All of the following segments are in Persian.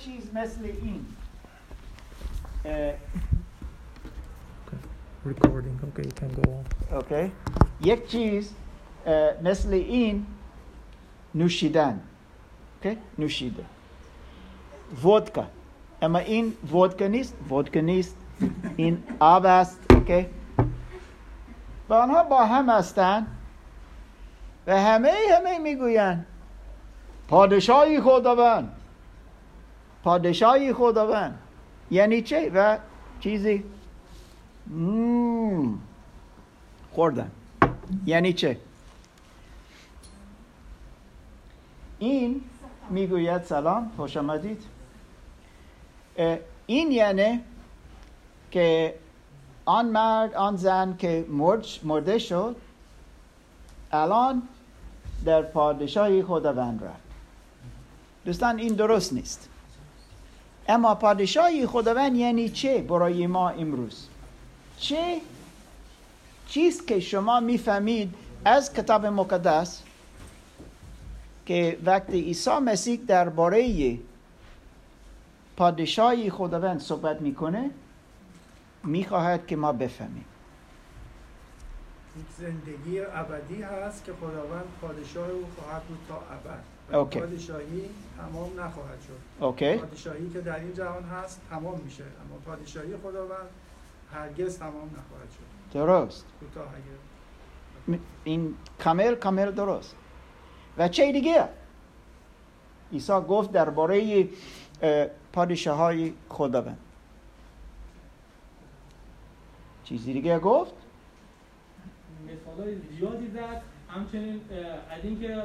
چیز مثل این. recording okay you can go on. okay یک چیز مثل این نوشیدن. okay نوشیده. ودکا اما این ودکا نیست. ودکا نیست. این آب است. okay و آنها با هم هستند و همه همه می‌گویند پادشاهی خداوند. پادشاهی خداوند. یعنی چه و چیزی. خوردن. یعنی چه این می‌گوید سلام خوش آمدید. این یعنی که آن مرد آن زن که مرد مرده شد الان در پادشاهی خداوند رفت. دوستان این درست نیست. اما پادشاهی خداوند یعنی چه برای ما امروز؟ چه چیست که شما می‌فهمید از کتاب مقدس که وقتی عیسی مسیح درباره پادشاهی خداوند صحبت می‌کنه می‌خواهد که ما بفهمیم. زندگی ابدی هست که خداوند پادشاه او خواهد بود تا ابد. اوکی. پادشاهی تمام نخواهد شد. اوکی. پادشاهی که در این جهان هست تمام میشه. اما پادشاهی خداوند هرگز تمام نخواهد شد. درست. این کامل کامل درست. و چه دیگه؟ عیسی گفت درباره اه، پادشاه های خداوند. چیزی دیگه گفت؟ مثال زیادی زد. همچنین از اینکه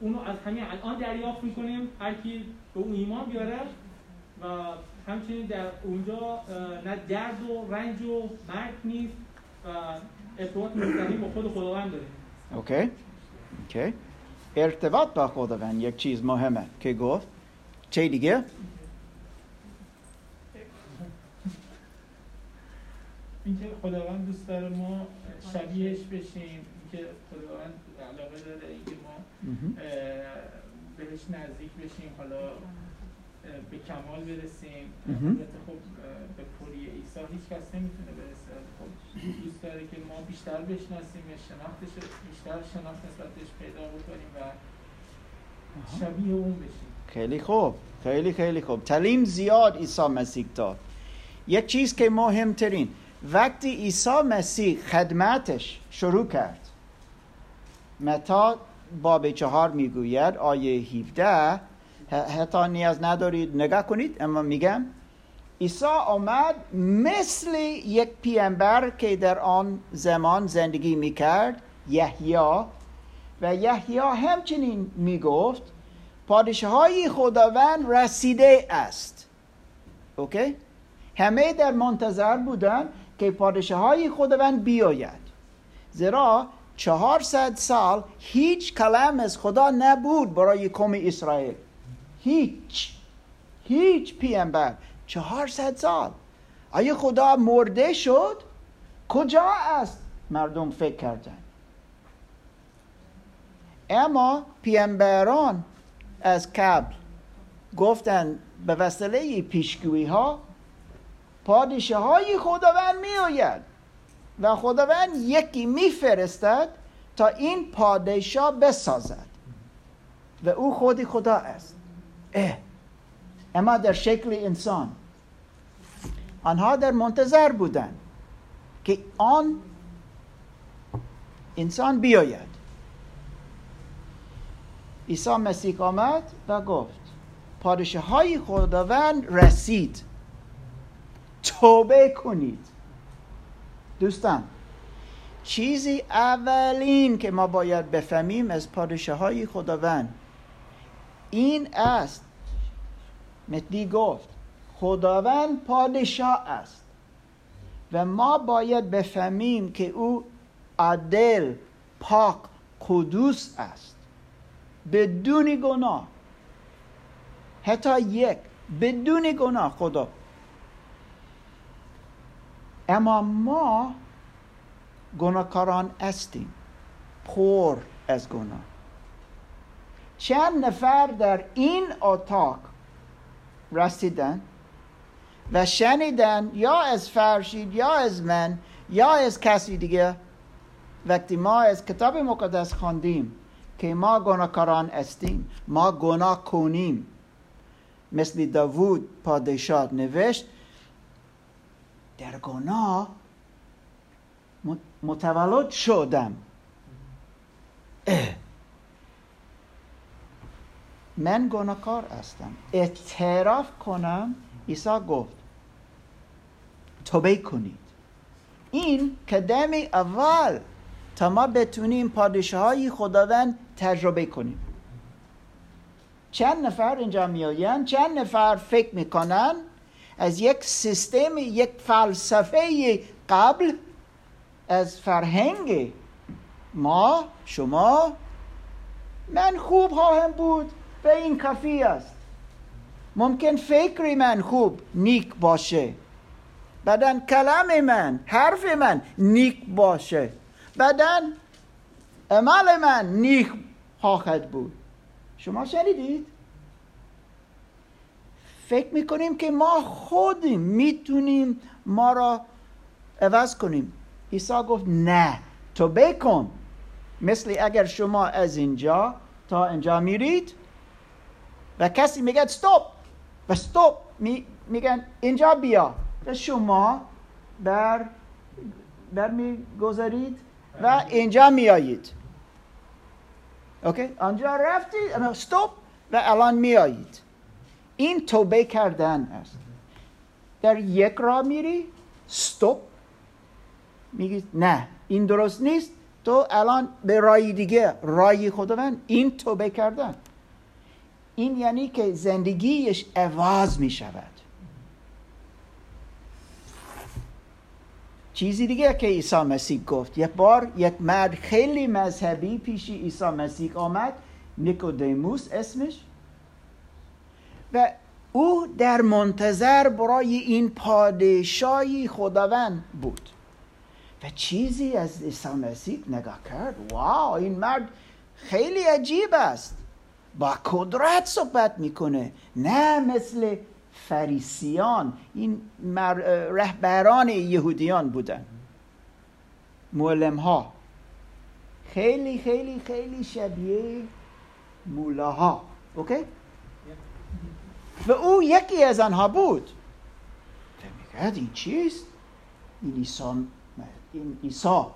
اونو از همین الان دریافت می‌کنیم. هر کی به اون ایمان بیاره و همچنین در اونجا نه درد و رنج و مرگ نیست. و ارتباط مستقیم با خود خداوند داریم. اوکی. اوکی. ارتباط با خداوند یک چیز مهمه که گفت. چه دیگه؟ اینکه خداوند دوست داره ما شبیهش بشیم. اینکه خداوند علاقه داره اینکه ما بهش نزدیک بشیم حالا به کمال برسیم. البته خب به پوری عیسی هیچ کس نمی‌تونه برسه. خب دوست داره که ما بیشتر بشناسیم شناختش بیشتر شناخت نسبتش پیدا بکنیم و شبیه اون بشیم. خیلی خوب. خیلی خیلی خوب. تعلیم زیاد عیسی مسیح داد. یک چیز که مهمترین وقتی عیسی مسیح خدمتش شروع کرد متا باب چهار می‌گوید آیه 17 ح- حتی نیاز ندارید نگاه کنید اما میگم عیسی آمد مثل یک پیامبر که در آن زمان زندگی می‌کرد یحیی. و یحیی همچنین می‌گفت پادشاهی خداوند رسیده است. اوکی؟ همه در منتظر بودن که پادشاهی خداوند بیاید. زیرا چهارصد سال هیچ کلام از خدا نبود برای قوم اسرائیل. هیچ. هیچ پیامبر. چهارصد سال. آیا خدا مرده شد؟ کجا است؟ مردم فکر کردن اما پیامبران از قبل گفتن به وسیله پیشگویی ها پادشاه های خداوند می آید و خداوند یکی میفرستد تا این پادشاه بسازد. و او خود خدا است. اه. اما در شکل انسان. آنها در منتظر بودند که آن انسان بیاید. عیسی مسیح آمد و گفت پادشاه های خداوند رسید. توبه کنید. دوستان چیزی اولین که ما باید بفهمیم از پادشاه های خداوند این است. متدی گفت خداوند پادشاه است و ما باید بفهمیم که او عادل پاک قدوس است. بدون گناه حتی یک بدون گناه خدا اما ما گناهکاران هستیم. پر از گناه. چند نفر در این اتاق رسیدن و شنیدن یا از فرشید یا از من یا از کسی دیگه وقتی ما از کتاب مقدس خواندیم که ما گناهکاران استیم ما گناه کنیم مثل داوود پادشاه نوشت در گناه متولد شدم. من گناهکار هستم. اعتراف کنم عیسی گفت توبه کنید. این کدم اول تا ما بتونیم پادشاهی خداوند تجربه کنیم؟ چند نفر اینجا میآیند؟ چند نفر فکر می‌کنن؟ از یک سیستم یک فلسفه قبل از فرهنگ ما شما. من خوب خواهم بود. و این کافی است. ممکن فکری من خوب نیک باشه. بعدا کلام من حرف من نیک باشه. بعدا عمل من نیک خواهد بود. شما شنیدید؟ فکر می‌کنیم که ما خودیم می‌تونیم ما را عوض کنیم. عیسی گفت نه تو بکن. مثل اگر شما از اینجا تا اینجا میرید و کسی میگه استوب و استوب میگن اینجا بیا و شما بر بر می‌گذارید و اینجا میایید اوکی؟ آنجا رفتید استوب و الان میایید این توبه کردن است. در یک راه میری استوب میگید نه این درست نیست. تو الان به رای دیگه رای خداوند این توبه کردن. این یعنی که زندگیش عوض می شود چیزی دیگه که عیسی مسیح گفت. یک بار یک مرد خیلی مذهبی پیش عیسی مسیح آمد. نیکودیموس اسمش. و او در منتظر برای این پادشاهی خداوند بود. و چیزی از عیسی مسیح نگاه کرد. واو این مرد خیلی عجیب است. با قدرت صحبت می‌کنه. نه مثل فریسیان. این رهبران یهودیان بودن. معلم ها خیلی خیلی خیلی شبیه مولاها. اوکی؟ و او یکی از آنها بود. میگه این چیست؟ این ایسا این ایسا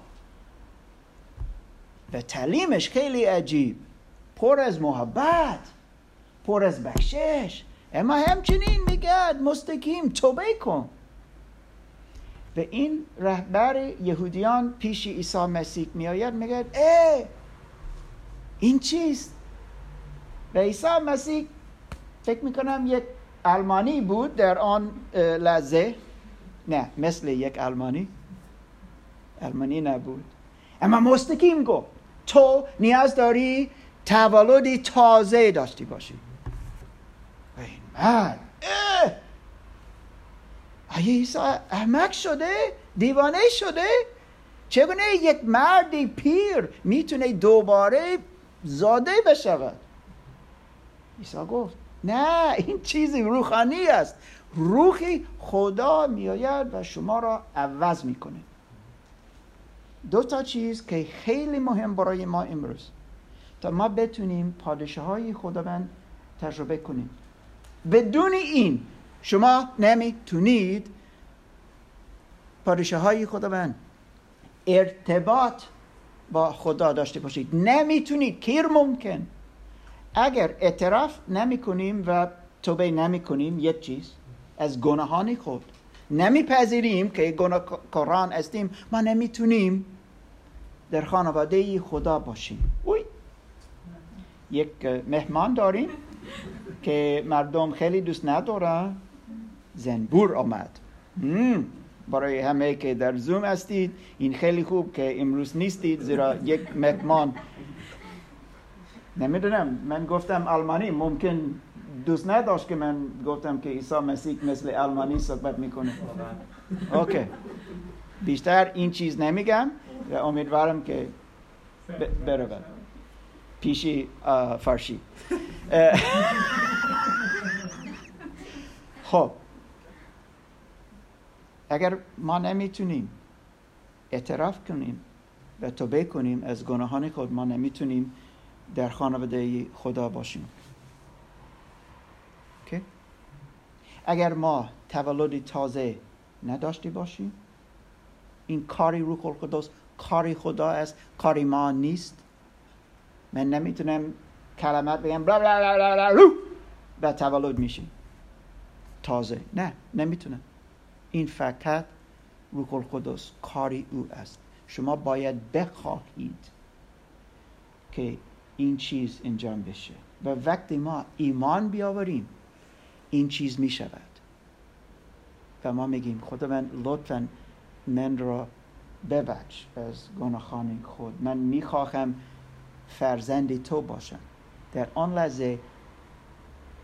و تعلیمش خیلی عجیب. پر از محبت پر از بخشش. اما همچنین میگد مستقیم توبه کن. و این رهبر یهودیان پیش عیسی مسیح میآید میگه ای این چیست؟ و عیسی مسیح فکر می‌کنم یک آلمانی بود در آن لحظه. نه مثل یک آلمانی. آلمانی نبود. اما مستقیم گفت تو نیاز داری تولدی تازه داشتی باشی. این مرد. آیا عیسی احمق شده دیوانه شده. چگونه یک مردی پیر می‌تونه دوباره زاده بشود؟ عیسی گفت نه این چیزی روحانی است. روحی خدا میآید و شما را عوض می‌کنه دو تا چیز که خیلی مهم برای ما امروز. تا ما بتونیم پادشاه های خداوند تجربه کنیم. بدون این شما نمی‌تونید پادشاه های خداوند ارتباط با خدا داشته باشید. نمی‌تونید کیر ممکن. اگر اعتراف نمی کنیم و توبه نمی کنیم یک چیز از گناهان خود. نمیپذیریم که گناهکاران هستیم. ما نمی‌تونیم در خانواده خدا باشیم. اوی! یک مهمان داریم که مردم خیلی دوست ندارن. زنبور آمد. برای همه که در زوم هستید. این خیلی خوب که امروز نیستید زیرا یک مهمان نمی‌دونم. من گفتم آلمانی ممکن دوست نداشت که من گفتم که عیسی مسیح مثل آلمانی صحبت می‌کنه. اوکی. بیشتر این چیز نمیگم و امیدوارم که برود. پیشی فرشی خب. اگر ما نمی‌تونیم اعتراف کنیم و توبه کنیم از گناهان خود ما نمی‌تونیم در خانواده خدا باشیم. okay? اگر ما تولد تازه نداشته باشیم این کاری روح القدس کاری خدا است کاری ما نیست. من نمی‌تونم کلمات بگم بلا بلا بلا بلا و تولد میشیم. تازه. نه نمی‌تونم. این فقط روح القدس کاری او است. شما باید بخواهید که این چیز انجام بشه. و وقتی ما ایمان بیاوریم این چیز می شود و ما میگیم خدا من لطفا من را ببخش از گناهان خود. من می‌خواهم فرزند تو باشم. در آن لحظه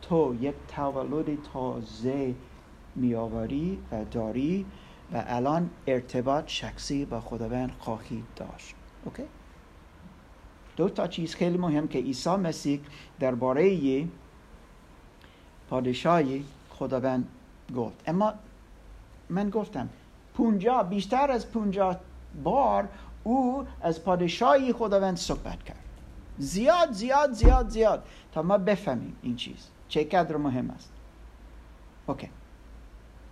تو یک تولد تازه میآوری و داری و الان ارتباط شخصی با خداوند خواهید داشت. اوکی؟ دو تا چیز خیلی مهم که عیسی مسیح درباره پادشاهی خداوند گفت. اما من گفتم پونجا بیشتر از پونجا بار او از پادشاهی خداوند صحبت کرد. زیاد زیاد زیاد زیاد تا ما بفهمیم این چیز. چه قدر مهم است. اوکی.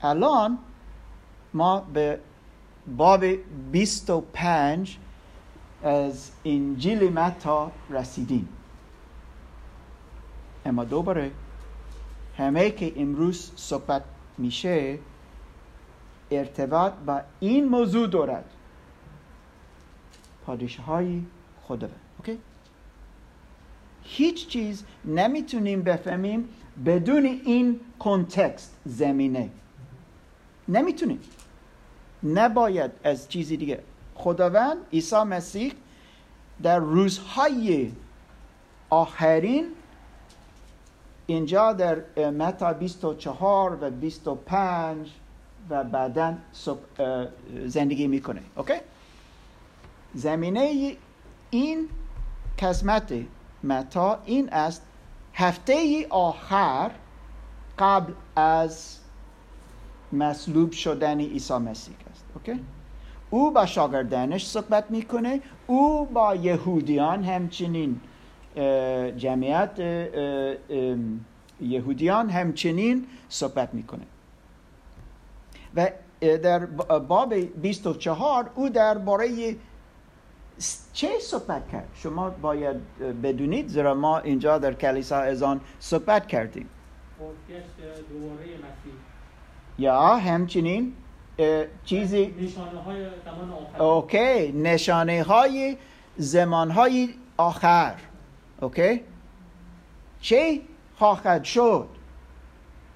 الان ما به باب 25 از انجیل متا رسیدیم. اما دوباره همه که امروز صحبت میشه ارتباط با این موضوع دارد. پادشه های خداوند. اوکی؟ هیچ چیز نمی‌تونیم بفهمیم بدون این کنتکست زمینه. نمی‌تونیم. نباید از چیزی دیگه خداوند عیسی مسیح در روزهای آخرین اینجا در متا 24 و 25 و بعدا زندگی می‌کنه. اوکی؟ زمینه این قسمت متا این است هفته آخر قبل از مصلوب شدن عیسی مسیح است. اوکی؟ او با شاگردانش صحبت می‌کنه. او با یهودیان همچنین جمعیت یهودیان همچنین صحبت می‌کنه. و در باب 24 او درباره چه صحبت کرد؟ شما باید بدونید زیرا ما اینجا در کلیسا از آن صحبت کردیم. یا همچنین چیزی؟ نشانه های زمان آخر. اوکی نشانه های زمان های آخر. اوکی؟ چه خواهد شد؟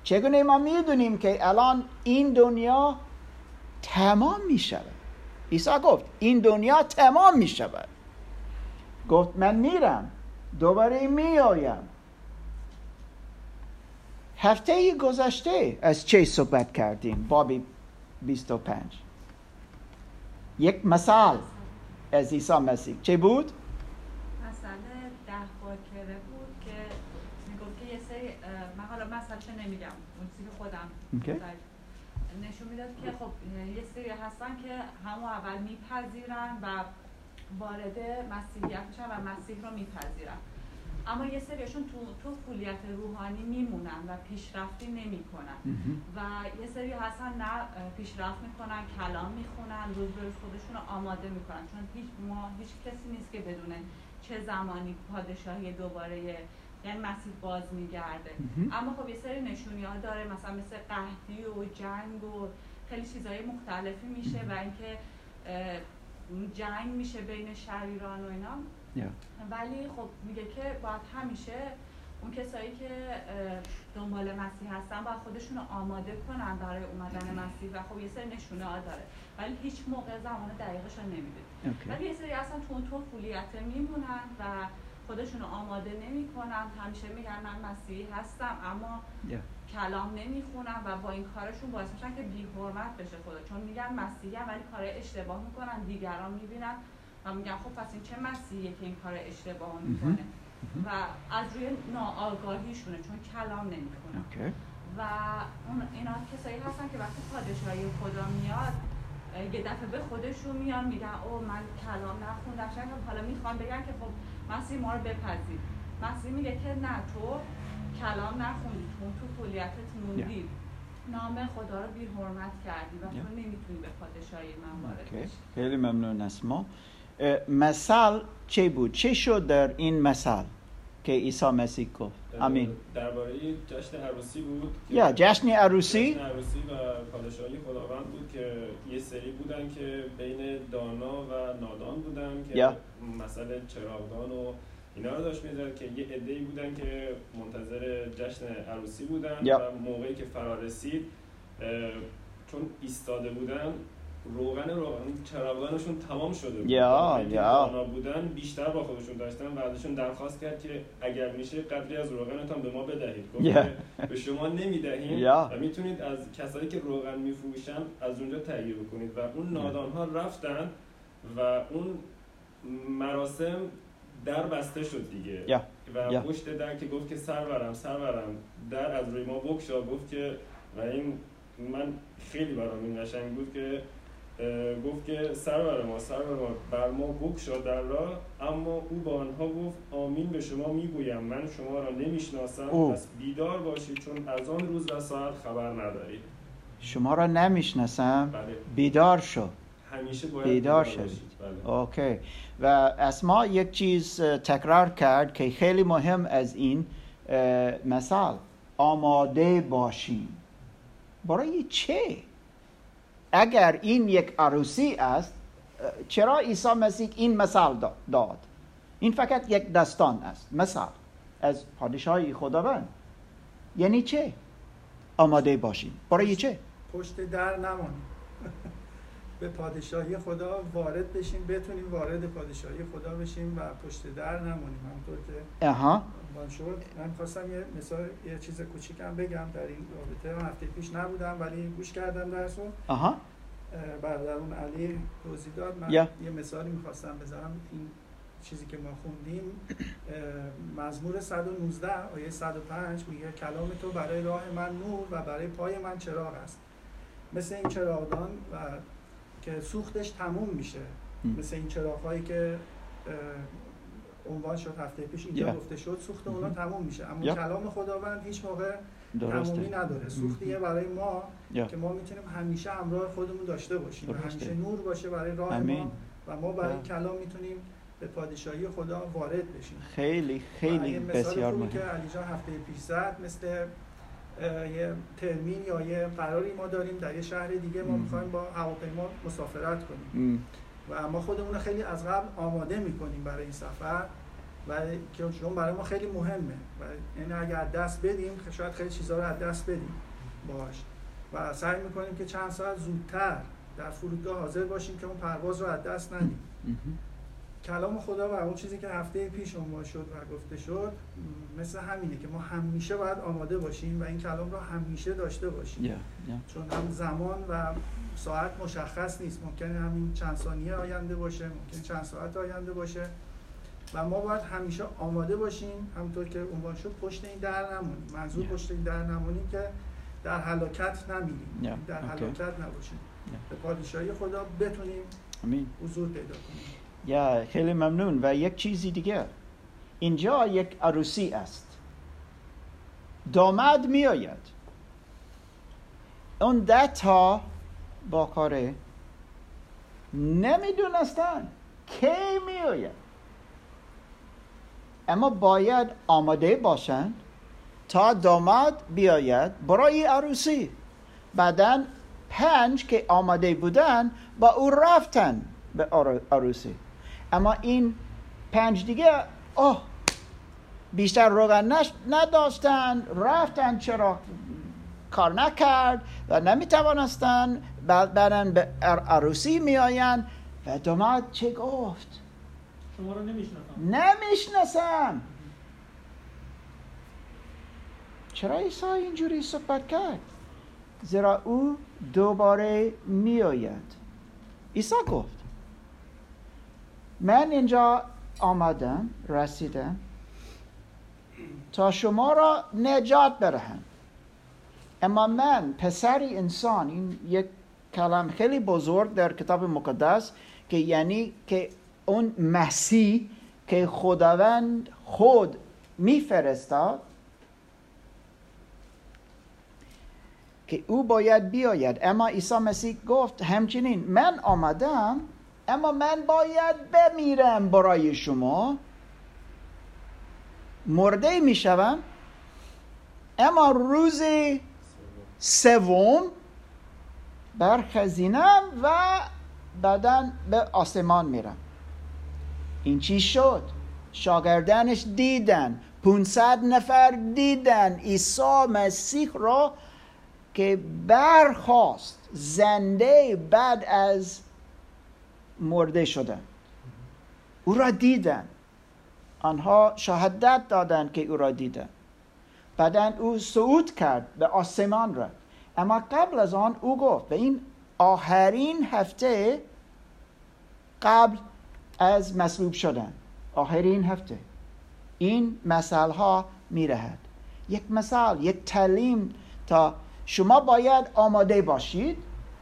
چگونه ما می‌دونیم که الان این دنیا تمام می شود عیسی گفت این دنیا تمام می شود گفت من میرم دوباره می آیم هفته گذشته از چه صحبت کردیم؟ بابی 25 یک مثال از عیسی مسیح چه بود؟ مسئله ده باکره بود که می‌گفت که یه سری من حالا مسئلهش نمیگم اون چیزی خودم اوکی. نشون می‌داد که خب یه سری هستن که همون اول میپذیرن و وارد مسیحیت میشن و مسیح رو میپذیرن اما یه سریشون تو تو فولیت روحانی میمونن و پیشرفتی نمی‌کنن. و یه سری هستن نه پیشرفت می‌کنن کلام می‌خونن روز به روز خودشون رو آماده می‌کنن. چون هیچ ما هیچ کسی نیست که بدونه چه زمانی پادشاهی دوباره یعنی مسیح باز میگرده. اما خب یه سری نشونی ها داره مثلا مثل قحطی و جنگ و خیلی چیزهای مختلفی میشه و اینکه جنگ میشه بین شریران و اینا. ولی خب میگه که باید همیشه اون کسایی که دنبال مسیح هستن باید خودشون رو آماده کنن برای اومدن مسیح و خب یه سری نشونه ها داره. ولی هیچ موقع زمان دقیقش رو نمیده. ولی یه سری اصلا تو اون تو فولیت میمونن و خودشون رو آماده نمی‌کنن. همیشه میگن من مسیحی هستم اما Yeah. کلام نمی‌خونن و با این کارشون باعث میشن که بی حرمت بشه خدا. چون میگن مسیحی ولی کار اشتباه می‌کنن دیگران می‌بینن. و میگن خب پس این چه مسیحیه که این کار اشتباه می‌کنه؟ و از روی ناآگاهیشونه چون کلام اوکی. و اون اینا کسایی هستن که وقتی پادشاهی خدا میاد یه دفعه به خودشون میان میگن او من کلام نخوندم شاید حالا می‌خوان بگن که خب مسیح ما رو بپذیر. مسیح میگه که نه تو کلام نخوندی تو تو کلیتت موندی. نام خدا رو بی حرمت کردی و تو Yeah. نمی‌تونی به پادشاهی من وارد. بشی. خیلی ممنون از ما مثل چه بود چه شد در این مثل که عیسی مسیح گفت امین درباره جشن عروسی بود یا جشن عروسی جشن عروسی و پادشاهی خداوند بود که یه سری بودن که بین دانا و نادان بودن که یا. مثلا چراغدان و اینا رو داشت می‌زد که یه عده‌ای بودن که منتظر جشن عروسی بودن یا. و موقعی که فرا رسید چون ایستاده بودن روغن روغن چراغدانشون تمام شده بود یا، که یا. بودن بیشتر با خودشون داشتن و ازشون درخواست کرد که اگر میشه قدری از روغنتان به ما بدهید گفت به شما نمی‌دهیم یا. و می‌تونید از کسایی که روغن میفروشن از اونجا تهیه بکنید و اون نادان ها رفتن و اون مراسم در بسته شد دیگه یا. و یا. پشت در که گفت که سرورم سرورم در از روی ما بکشا گفت که و این من خیلی برام این قشنگ بود که گفت که سرور ما سرور ما بر ما بکشا در راه اما او با آنها گفت آمین به شما می‌گویم من شما را نمی‌شناسم او. پس بیدار باشید چون از آن روز و ساعت خبر ندارید. شما را نمی‌شناسم؟ بله. بیدار شو. همیشه باید بیدار شوید. باشید. بله. اوکی. و اسما یک چیز تکرار کرد که خیلی مهم از این مثال. آماده باشیم. برای چه؟ اگر این یک عروسی است چرا عیسی مسیح این مثال دا- داد؟ این فقط یک داستان است مثال از پادشاهی خداوند. یعنی چه؟ آماده باشیم. برای چه؟ پشت در نمانیم. به پادشاهی خدا وارد بشیم بتونیم وارد پادشاهی خدا بشیم و پشت در نمانیم همونطور که اها. عنوان شد من خواستم یه مثال یه چیز کوچیکم بگم در این رابطه. من هفته پیش نبودم ولی گوش کردم درس رو اها. اه، برادرون علی توضیح داد. من یا. یه مثالی می‌خواستم بزنم این چیزی که ما خوندیم مزمور 119 آیه 105 میگه کلام تو برای راه من نور و برای پای من چراغ است. مثل این چراغدان و که سوختش تموم میشه. مثل این چراغ که عنوان شد هفته پیش اینجا. گفته شد سوخت اونا. تموم میشه اما یا. کلام خداوند هیچ موقع تمومی درسته نداره سوختیه. برای ما یا. که ما می‌تونیم همیشه همراه خودمون داشته باشیم درسته. همیشه نور باشه برای راه. ما و ما برای. کلام می‌تونیم به پادشاهی خدا وارد بشیم خیلی خیلی بسیار مهم که علی جان هفته پیش زد مثل یه ترمین یا یه قراری ما داریم در یه شهر دیگه ما. می‌خوایم با هواپیما مسافرت کنیم. و ما خودمون خیلی از قبل آماده می‌کنیم برای این سفر و که چون برای ما خیلی مهمه و یعنی اگر از دست بدیم شاید خیلی چیزها رو از دست بدیم باش و سعی می‌کنیم که چند ساعت زودتر در فرودگاه حاضر باشیم که اون پرواز رو از دست ندیم. کلام خدا و اون چیزی که هفته پیش عنوان شد و گفته شد مثل همینه که ما همیشه باید آماده باشیم و این کلام رو همیشه داشته باشیم یا یا چون هم زمان و ساعت مشخص نیست ممکنه همین چند ثانیه آینده باشه ممکنه چند ساعت آینده باشه و ما باید همیشه آماده باشیم همونطور که عنوان شد پشت این در نمونیم منظور Yeah. پشت این در نمونیم که در هلاکت نمیریم Yeah. در Okay. هلاکت نباشیم Yeah. به پادشاهی خدا بتونیم حضور پیدا کنیم یا خیلی ممنون. و یک چیزی دیگه. اینجا یک عروسی است. داماد می آید اون ده تا با کاره نمی‌دونستن کی می آید اما باید آماده باشند تا داماد بیاید برای عروسی. بعدا پنج که آماده بودن با او رفتن به عر- عروسی. اما این پنج دیگه اوه بیشتر روغن نداشتن رفتن چرا کار نکرد و نمی‌توانستن بعد بعدا به عر- عروسی میآیند. و داماد چه گفت؟ شما رو نمی‌شناسم. نمی‌شناسم. چرا عیسی اینجوری صحبت کرد؟ زیرا او دوباره میآید. عیسی گفت من اینجا آمدم رسیدم. تا شما را نجات بدهم اما من پسر انسان این یک کلام خیلی بزرگ در کتاب مقدس که یعنی که اون مسیح که خداوند خود میفرستاد که او باید بیاید. اما عیسی مسیح گفت همچنین من آمدم اما من باید بمیرم برای شما. مرده می‌شوم. اما روز سوم برخزینم و بعدا به آسمان میرم. این چی شد؟ شاگردانش دیدن. 500 نفر دیدن. عیسی مسیح را که برخواست زنده بعد از مرده شدن. او را دیدن. آنها شهادت دادند که او را دیدن. بعدا او صعود کرد به آسمان را. اما قبل از آن او گفت به این آخرین هفته قبل از مصلوب شدن. آخرین هفته. این مثال ها می رهد یک مثال یک تعلیم تا شما باید آماده باشید.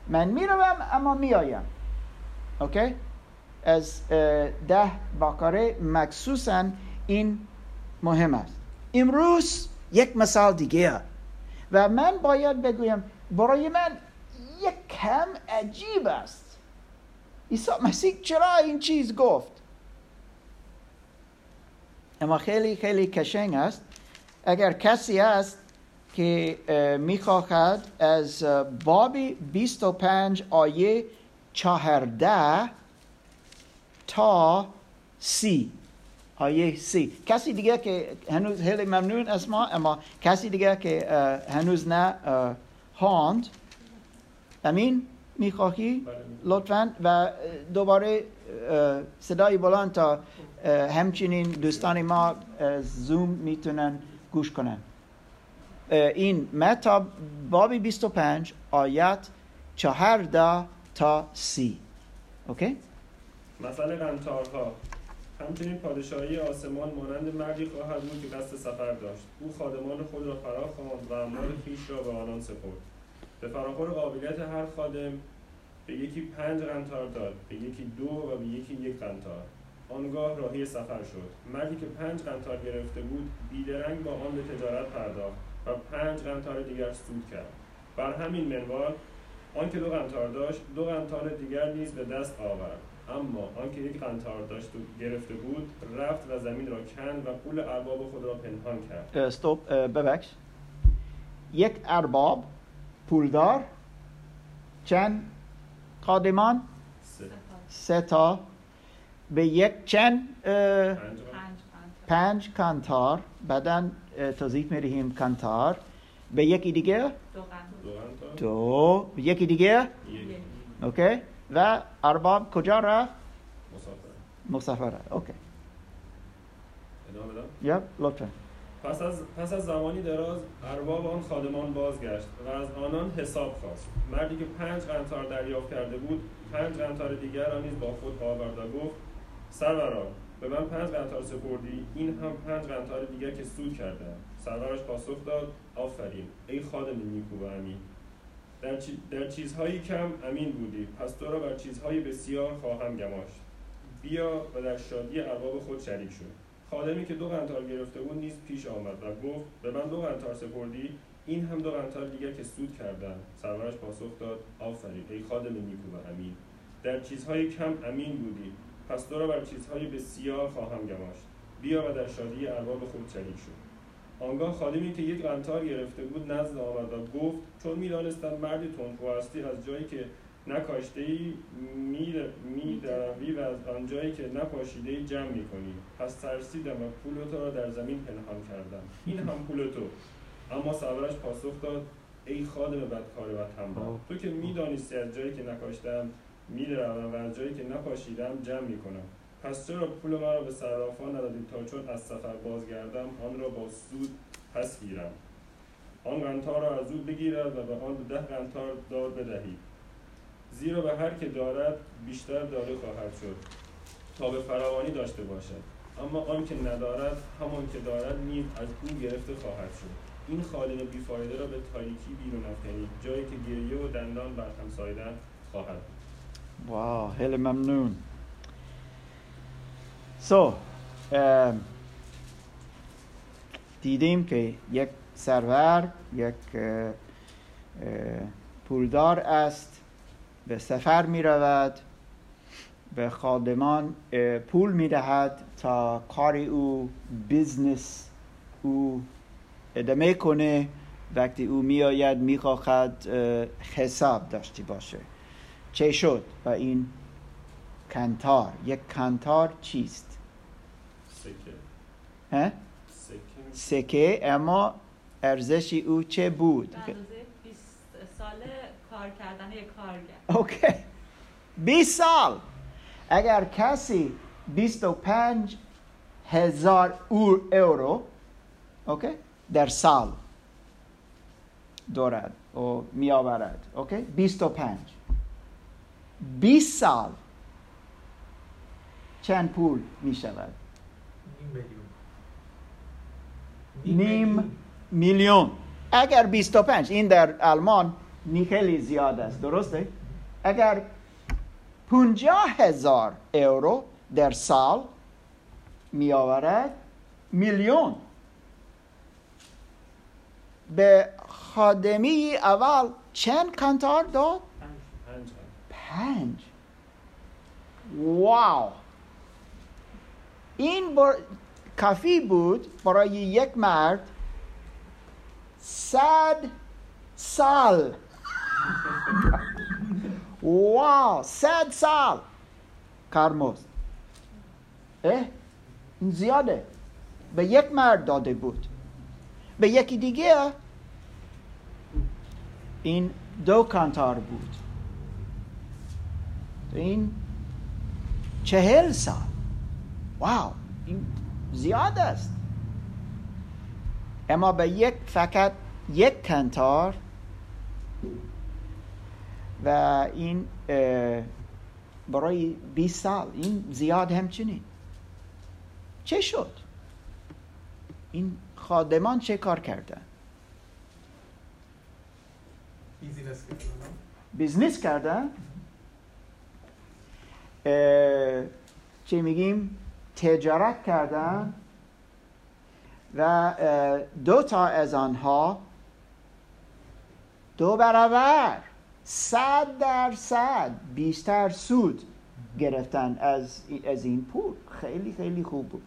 من می روم اما می آیم اوکی از ده باکاره مخصوصا این مهم است. امروز یک مثال دیگه و من باید بگویم برای من یک کم عجیب است. عیسی مسیح چرا این چیز گفت؟ اما خیلی خیلی کشنگ است. اگر کسی است که می‌خواهد از بابی 25 آیه چهارده تا سی. آیه سی. کسی دیگه که هنوز خیلی ممنون از ما اما کسی دیگه که هنوز نه هاند امین می‌خواهی؟ لطفا. و دوباره صدای بلند تا همچنین دوستان ما زوم می‌تونن گوش کنن. این متا بابی 25 آیت چهارده تا سی. اوکی؟ مثل قنطارها همچنین پادشاهی آسمان مانند مردی خواهد بود که قصد سفر داشت. او خادمان خود را فرا خواند و اموال خویش را به آنان سپرد. به فراخور قابلیت هر خادم به یکی پنج قنطار داد به یکی دو و به یکی یک قنطار آنگاه راهی سفر شد. مردی که پنج قنطار گرفته بود بیدرنگ با آن به تجارت پرداخت و پنج قنطار دیگر سود کرد. بر همین منوال آنکه دو قنطار داشت دو قنطار دیگر نیز به دست آورد. اما آنکه یک قنطار داشت و گرفته بود رفت و زمین را کند و پول ارباب خود را پنهان کرد. استوب ببخش. یک ارباب پولدار چند؟ خادمان سه. تا. به یک چند؟ پنج قنطار بعدا توضیح می‌دهیم قنطار به یکی دیگه؟ دو. به یکی دیگه؟ یک. okay. و ارباب کجا رفت؟ مسافر. okay. yep لطفا. پس از, پس از زمانی دراز ارباب آن خادمان بازگشت و از آنان حساب خواست. مردی که پنج قنطار دریافت کرده بود پنج قنطار دیگر را نیز با خود آورد و گفت سرورا به من پنج قنطار سپردی این هم پنج قنطار دیگر که سود کرده سرورش پاسخ داد آفرین ای خادم نیکو و امین. در, چی- در چیزهایی کم امین بودی پس تو را بر چیزهای بسیار خواهم گماشت. بیا و در شادی ارباب خود شریک شد خادمی که دو قنطار گرفته بود نیز پیش آمد و گفت به من دو قنطار سپردی؟ این هم دو قنطار دیگر که سود کردند سرورش پاسخ داد آفرین ای خادم نیکو و امین. در چیزهای کم امین بودی پس تو را بر چیزهای بسیار خواهم گماشت. بیا و در شادی ارباب خود شریک شد آنگاه خادمی که یک قنطار گرفته بود نزد آمد و گفت چون می‌دانستم مردی تندخو هستی از جایی که نکاشته ای میدروی و از آنجایی که نپاشیده ای جمع می‌کنی. پس ترسیدم و پول تو را در زمین پنهان کردم. این هم پول تو اما سرورش پاسخ داد ای خادم بدکار و تنبل. تو که می‌دانستی از جایی که نکاشتم میدروم و از جایی که نپاشیدم جمع می‌کنم. پس چرا پول مرا به صرافان ندادی تا چون از سفر بازگردم آن را با سود پس گیرم. آن قنطار را از او بگیرد و به آن ده قنطار دار بدهید. زیرا به هر که دارد بیشتر داده خواهد شد تا به فراوانی داشته باشد. اما آن که ندارد همان که دارد نیز از او گرفته خواهد شد. این خالق بیفایده را به تاریکی بیرون افکنید جایی که گریه و دندان بر هم خواهد بود. wow خیلی ممنون. so دیدیم که یک سرور یک پولدار است به سفر می رود به خادمان پول می دهد تا کار او business او ادامه کنه. وقتی او می آید می خواهد حساب داشته باشه. چه شد؟ و این کنتار. یک کنتار چیست؟ سکه. ها؟ سکه سکه اما ارزش او چه بود؟ به اندازه 20 سال کار کردن یک کارگر اوکی. 20 سال. اگر کسی 25 هزار اور اورو اوکی در سال دارد و می آورد اوکی 25 20 سال چند پول می شود نیم میلیون. اگر 25 این در آلمان نی خیلی زیاد است. درسته؟ اگر 50 هزار یورو در سال می آورد میلیون. به خادمی اول چند کنتار داد؟ پنج. پنج. واو! این بر... کافی بود برای یک مرد صد سال. واو صد سال. کارمزد اه زیاده. به یک مرد داده بود. به یکی دیگه این دو کانتار بود. این چهل سال. واو این زیاد است. اما به یک فقط یک کنتار و این برای 20 سال این زیاد همچنین. چه شد؟ این خادمان چه کار کردن؟ بیزنس کردن. چه میگیم؟ تجارت کردن و دو تا از آنها دو برابر صد درصد بیشتر سود گرفتن از, از این پول. خیلی خیلی خوب بود.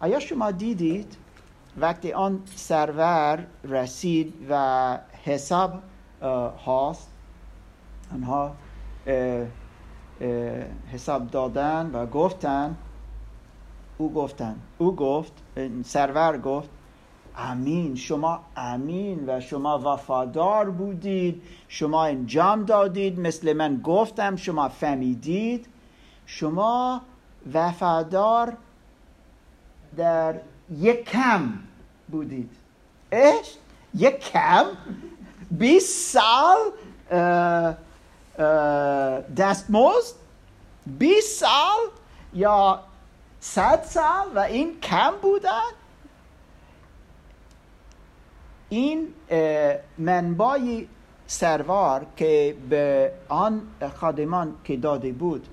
آیا شما دیدید وقتی آن سرور رسید و حساب هاست آنها حساب دادن و گفتن او گفتن. او گفت سرور گفت امین شما امین و شما وفادار بودید شما انجام دادید مثل من گفتم شما فهمیدید. شما وفادار در یک کم بودید. ايش یک کم؟ 20 سال دستمزد؟ 20 سال یا 100 سال و این کم بودن. این منبای سروار که به آن خادمان که داده بود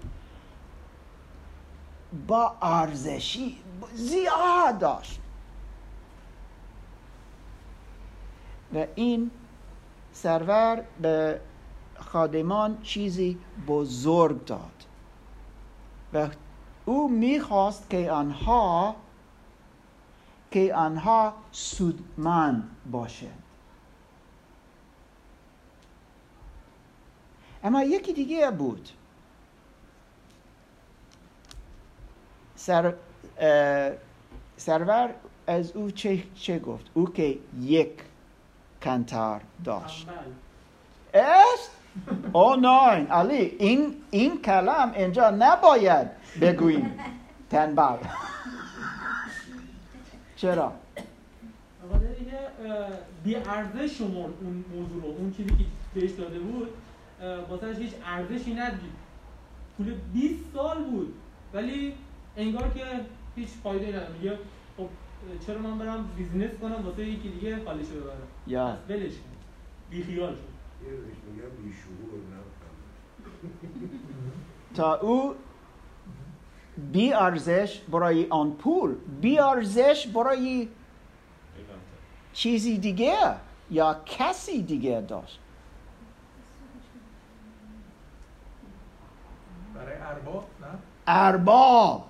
با ارزشی زیاد داشت. و این سرور به خادمان چیزی بزرگ داد. و او می‌خواست که آنها که آنها سودمند باشند. اما یکی دیگه بود. سر سرور از او چه, چه گفت؟ او که یک کنتار داشت. است او نه علی این این کلام اینجا نباید بگوییم تنبل چرا بی ارزش شمرد اون موضوع رو اون چیزی که بهش داده بود واسهش هیچ ارزشی ندید پول 20 سال بود ولی انگار که هیچ فایده نداره میگه خب چرا من برم بیزینس کنم واسه یکی دیگه حالشو ببرم یا ولش کن بی خیال شد یه بهش میگم بیشعور نه تا او بی ارزش برای آن پول بی ارزش برای چیزی دیگه یا کسی دیگه داشت. برای ارباب نه؟ ارباب.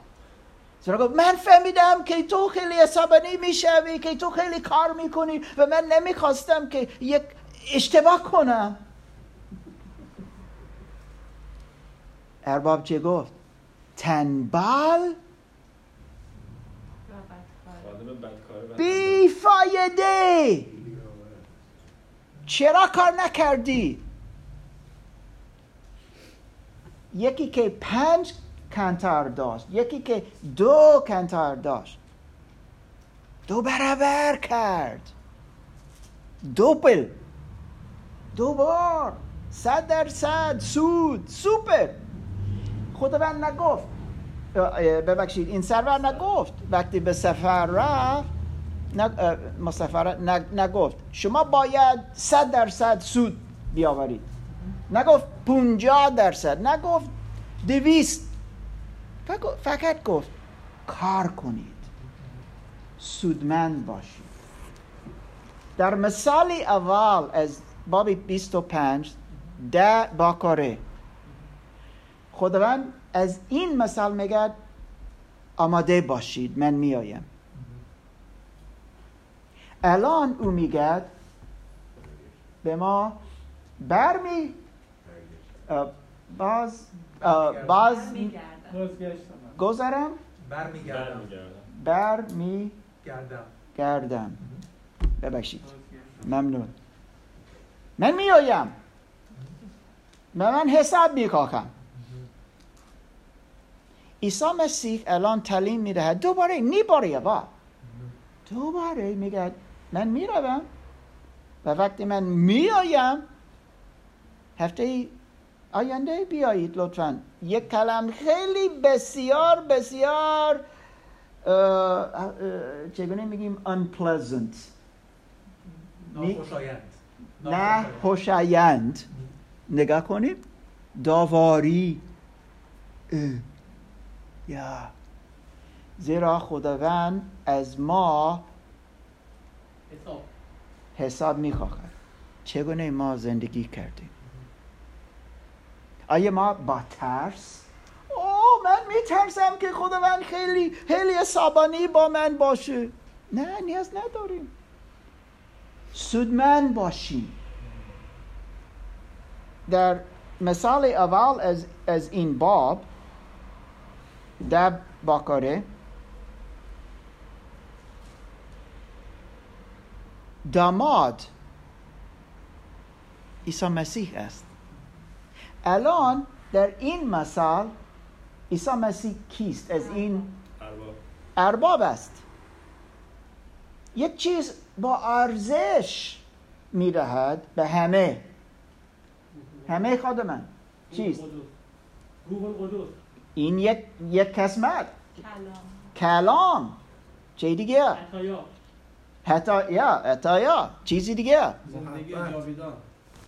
چرا گفت من فهمیدم که تو خیلی عصبانی می‌شوی که تو خیلی کار می‌کنی و من نمی‌خواستم که یک اشتباه کنم. ارباب چه گفت؟ و بیفایده چرا کار نکردی؟ یکی که پنج کنتر داشت یکی که دو کنتر داشت. دو برابر کرد. دوپل دو بار صد. درصد سود. سوپر. خداوند نگفت. ببخشید این سرور نگفت. وقتی به سفر رفت مسافرت نگ- نگفت. شما باید صد درصد سود بیاورید. نگفت 50 درصد نگفت دویست. فقط گفت کار کنید. سودمند باشید. در مثال اول از باب 25 ده باکاره. خداوند از این مثال میگه آماده باشید من میایم الان او میگه به ما برمی باز باز گذرم برمیگردم. برمیگردم. بر می گردم ببخشید. ممنون. من میایم به من حساب می‌خواهم عیسی مسیح الان تعلیم می‌دهد. دوباره نیباره با. دوباره میگه من می‌روم و وقتی من میایم هفته آینده بیایید لطفا. یک کلم خیلی بسیار بسیار چگونه میگیم؟ unpleasant. ناخوشایند. نه خوشایند نگاه کنید داواری. اه. یا. زیرا خداوند از ما حساب. حساب می‌خواهد. چگونه ما زندگی کردیم؟ آیا ما با ترس؟ او من میترسم که خداوند خیلی خیلی عصبانی با من باشه. نه نیاز نداریم. سودمند باشیم. در مثال اول از, از این باب در باکاره. داماد عیسی مسیح است. الان در این مثال عیسی مسیح کیست؟ از این ارباب. ارباب است. یک چیز با ارزش می‌دهد به همه. همه خودمن چیست؟ گوگل قدوس این یک یک قسمت کلام. کلام. چه دیگه؟ حتی یا حتی یا چیزی دیگه؟ زندگی. جاویدان.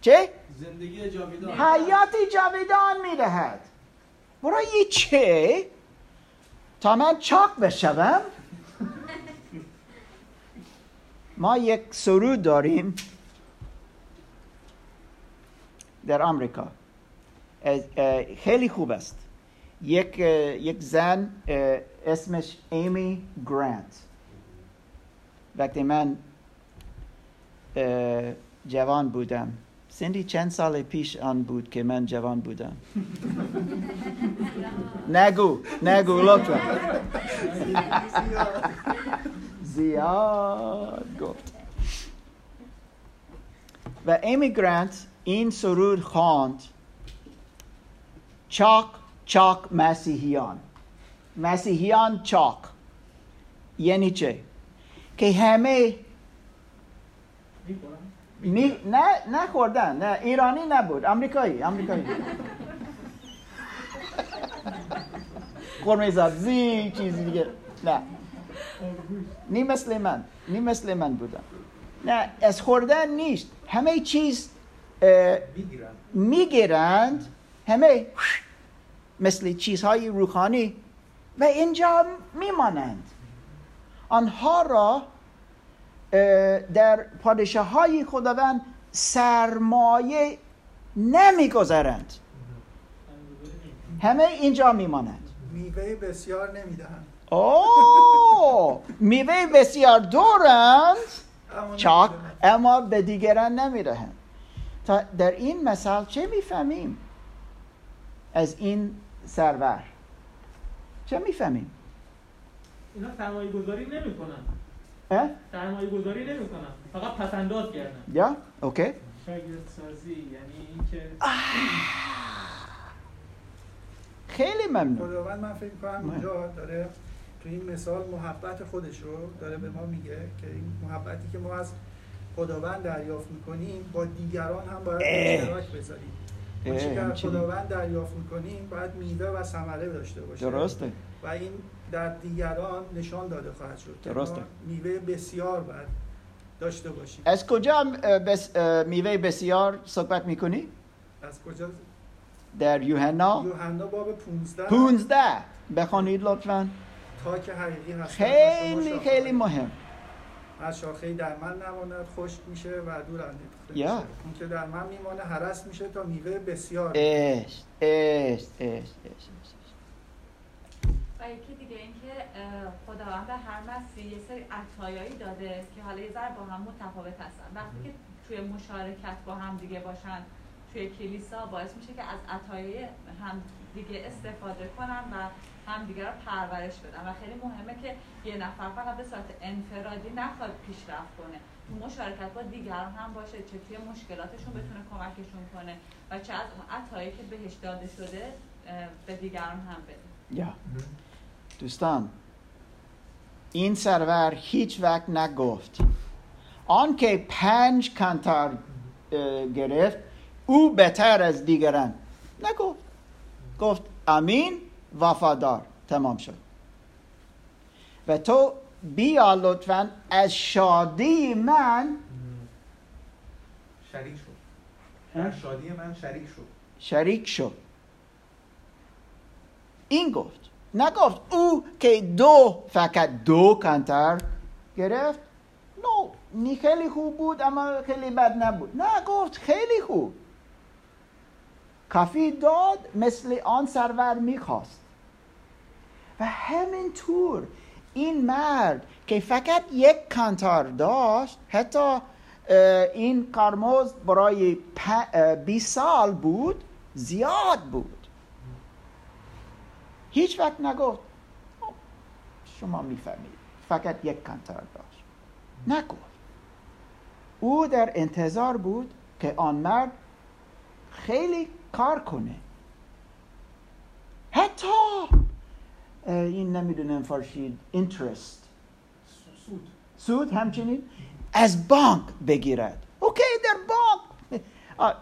چه زندگی جاویدان. حیات جاویدان می‌دهد برای چه؟ تا من چاق بشوم ما یک سرود داریم در آمریکا. خیلی خوب است. یک یک زن اسمش ایمی گرانت. وقتی من جوان بودم. سندی چند سال پیش آن بود که من جوان بودم. نگو نگو لطفا. زیاد گفت. و امیگرانت این سرود خواند. چاک چاک مسیحیان. مسیحیان چاک یعنی چه؟ که همه می... نه نخوردن نه ایرانی نبود آمریکایی آمریکایی. قرمه سبزی چیزی دیگه نه. نی مثل من نی مثل من بودم. نه از خوردن نیست. همه چیز می‌گیرند. همه مثل چیزهای روحانی و اینجا میمانند. آنها را در پادشاه های خداوند سرمایه نمی‌گذارند. همه اینجا میمانند. میوه بسیار نمی‌دهند. اوه میوه بسیار دارند. اما چاک. اما به دیگران نمی‌دهند تا در این مثال چه می‌فهمیم؟ از این سرور. چه می‌فهمیم؟ اینا سرمایه گذاری نمی کنن؟ سرمایه گذاری نمی کنن فقط پسنداز کردن. یا؟ اوکی. شاگرد سازی یعنی اینکه خیلی ممنون. خداوند من فکر کنم. اینجا داره تو این مثال محبت خودش رو داره به ما میگه که این محبتی که ما از خداوند دریافت می‌کنیم با دیگران هم باید. اشتراک بذاریم. آنچه که. خداوند دریافت می‌کنیم باید میوه و ثمره داشته باشه. درسته. و این در دیگران نشان داده خواهد شد درسته. میوه بسیار باید داشته باشیم. از کجا بس میوه بسیار صحبت می‌کنی؟ از کجا؟ در یوحنا. یوحنا باب 15 پونزده. بخوانید لطفا. تا که حقیقی هست خیلی خیلی مهم. از شاخه در من نماند خشک میشه و دور اندیخته. میشه اون که در من میمانه هرس میشه تا میوه بسیار. اش اش اش اش و یکی دیگه اینکه خداوند به هر مسیح یه سری عطایایی داده که حالا یه ذره با هم متفاوت هستن. وقتی که توی مشارکت با هم دیگه باشن توی کلیسا باعث میشه که از عطایای هم دیگه استفاده کنن و هم دیگه رو پرورش بدن. و خیلی مهمه که یه نفر فقط به صورت انفرادی نخواد پیشرفت کنه. تو مشارکت با دیگران هم باشه چه توی مشکلاتشون بتونه کمکشون کنه و چه از اون عطایی که بهش داده شده به دیگران هم بده. یا. دوستان این سرور هیچ وقت نگفت. آن که پنج کانتار گرفت او بهتر از دیگران. نگفت. گفت امین؟ وفادار. تمام شد. و تو بیا لطفا از شادی من شریک شد در شادی من شریک شد شریک شد این گفت. نگفت او که دو فقط دو کانتر گرفت. نو نی خیلی خوب بود اما خیلی بد نبود. نه گفت خیلی خوب. کافی داد مثل آن سرور می‌خواست. و همینطور این مرد که فقط یک کانتار داشت حتی این کارمزد برای پ- اه، 20 سال بود زیاد بود. هیچ وقت نگفت "آه، شما می‌فهمید فقط یک کانتار داشت. نگفت. او در انتظار بود که آن مرد خیلی کار کنه. حتی این نمی‌دونم فارشید interest. سود. سود همچنین. از بانک بگیرد. okay در بانک.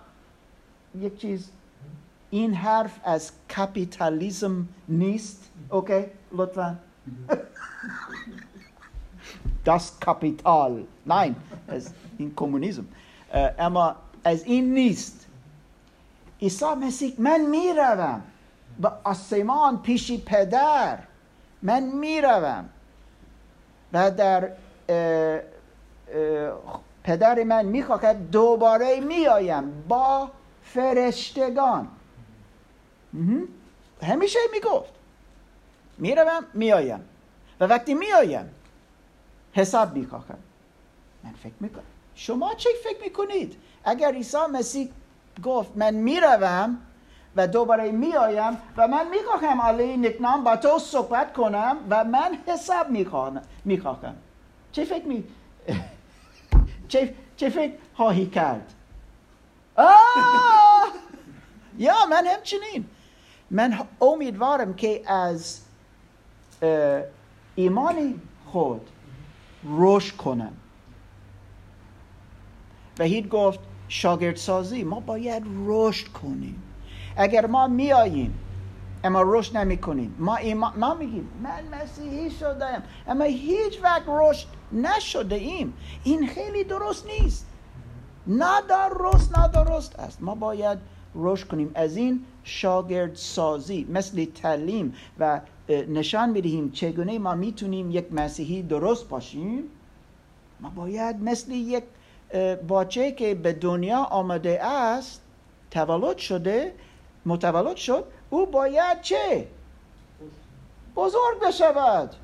یک چیز. این حرف از کپیتالیزم نیست. okay لطفا. Das Kapital نه این کمونیسم. اما از این نیست. عیسی مسیح من می‌روم. به آسمان پیش پدر من می‌روم. و در اه، اه، پدر من می‌خواهد دوباره میآیم با فرشتگان. همیشه می‌گفت. می‌روم میآیم. و وقتی میآیم حساب می‌خواهم. من فکر می‌کنم. شما چه فکر می‌کنید؟ اگر عیسی مسیح گفت من می‌روم و دوباره میآیم و من می‌خواهم علی نکنام با تو صحبت کنم و من حساب می‌خواهم. چه فکر می چه, چه فکر خواهی کرد؟ آه! یا من همچنین. من امیدوارم که از ایمان خود رشد کنم. و هید گفت شاگردسازی ما باید رشد کنیم. اگر ما میاییم اما رشد نمی کنیم ما, ایما... ما میگیم من مسیحی شدم اما هیچ وقت رشد نشده ایم این خیلی درست نیست. نه درست نه درست است. ما باید رشد کنیم. از این شاگرد سازی مثل تعلیم و نشان می‌دهیم چگونه ما می‌تونیم یک مسیحی درست باشیم ما باید مثل یک باچه که به دنیا آمده است تولد شده متولد شد او باید چه؟ بزرگ بشود.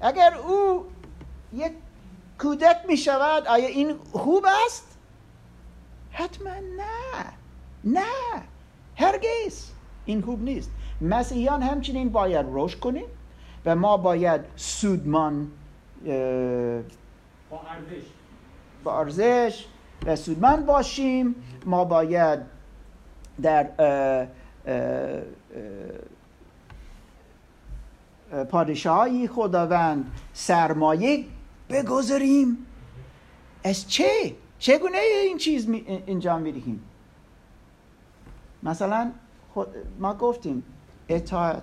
اگر او یک کودک می شود آیا این خوب است؟ حتما نه. نه. هرگز. این خوب نیست. مسیحیان همچنین باید رشد کنیم و ما باید سودمان با ارزش. با ارزش و سودمند باشیم. ما باید در اه، اه، اه، پادشاهی خداوند سرمایه بگذاریم. از چه؟ چگونه این چیز می انجام می‌دهیم مثلا ما گفتیم اطاعت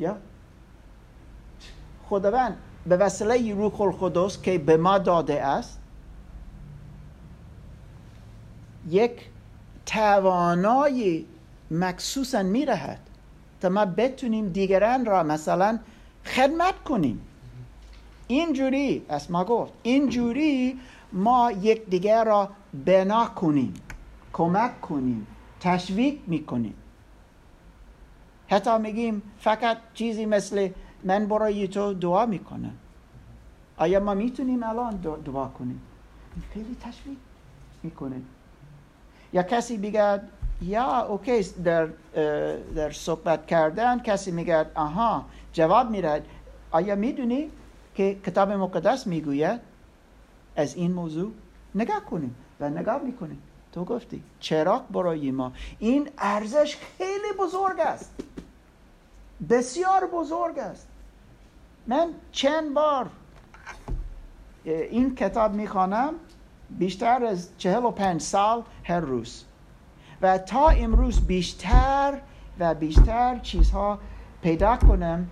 یا؟ خداوند به وسیله روح القدس که به ما داده است یک توانای مخصوصا میرهد تا ما بتونیم دیگران را مثلا خدمت کنیم. اینجوری از ما گفت اینجوری ما یک دیگر را بنا کنیم کمک کنیم تشویق می‌کنیم. حتی میگیم فقط چیزی مثل من برای تو دعا می‌کنم. آیا ما می‌تونیم الان دعا- کنیم؟ خیلی تشویق می‌کنه. یا کسی بگه یا اوکی در, در صحبت کردن کسی میگه آها جواب می‌دهد آیا می‌دونی که کتاب مقدس می‌گوید از این موضوع نگاه کنیم و نگاه می‌کنیم تو گفتی چراغ برای ما. این ارزش خیلی بزرگ است. بسیار بزرگ است. من چند بار این کتاب می‌خوانم. بیشتر از چهل و پنج سال هر روز. و تا امروز بیشتر و بیشتر چیزها پیدا کنم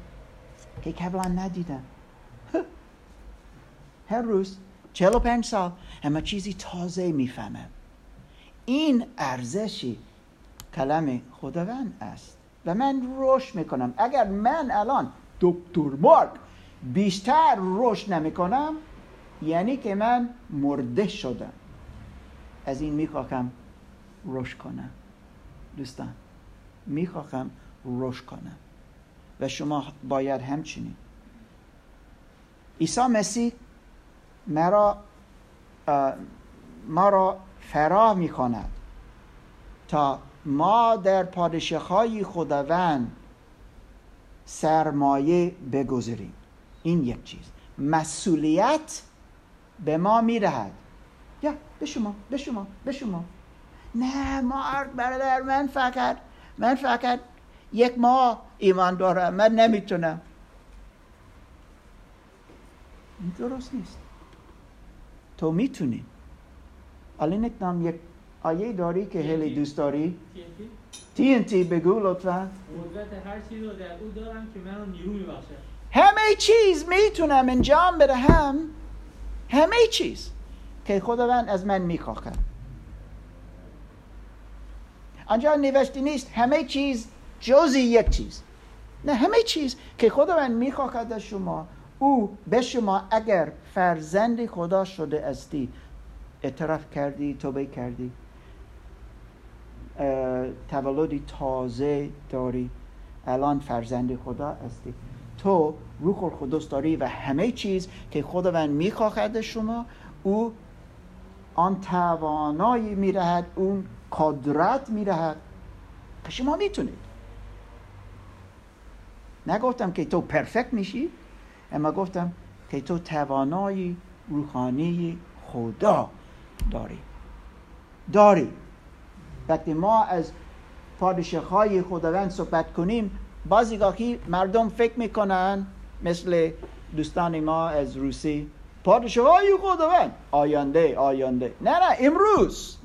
که قبلا ندیدم. هر روز چهل و پنج سال همه چیزی تازه می‌فهمم. این ارزشی کلم خداوند است. و من رشد می‌کنم. اگر من الان دکتر مارک بیشتر رشد نمی‌کنم یعنی که من مرده شدم. از این می‌خواهم رشد کنم. دوستان می‌خواهم رشد کنم. و شما باید همچنین. عیسی مسیح مرا ما را فرا می‌کند تا ما در پادشاهی خداوند سرمایه بگذاریم. این یک چیز. مسئولیت به ما می‌دهد. یا به شما به شما به شما. نه مارک برادر من فقط من فقط یک ماه ایمان دارم من نمی‌تونم. این درست نیست. تو می‌تونی. الان اکنام یک آیه داری که خیلی دوست داری؟ TNT TNT بگو لطفا. قدرت هر چیز رو در او دارم که من رو نیرو میبخشه. همه چیز می‌تونم انجام بدهم. همه چیز که خداوند از من می‌خواهد. آنجا نوشته نیست همه چیز جزی یک چیز. نه همه چیز که خداوند می‌خواهد از شما او به شما اگر فرزند خدا شده استی اعتراف کردی توبه کردی تولدی تازه داری الان فرزند خدا هستی تو روح القدس داری و همه چیز که خداوند می‌خواهد شما او آن توانایی می‌دهد اون قدرت می‌دهد که شما می‌تونید. نگفتم که تو پرفکت میشی اما گفتم که تو توانایی روحانی خدا داری. داری. وقتی ما از پادشاه های خداوند صحبت کنیم بعضی گاهی مردم فکر می‌کنن مثل دوستان ما از روسی پادشاه های خداوند. آینده آینده. نه نه امروز.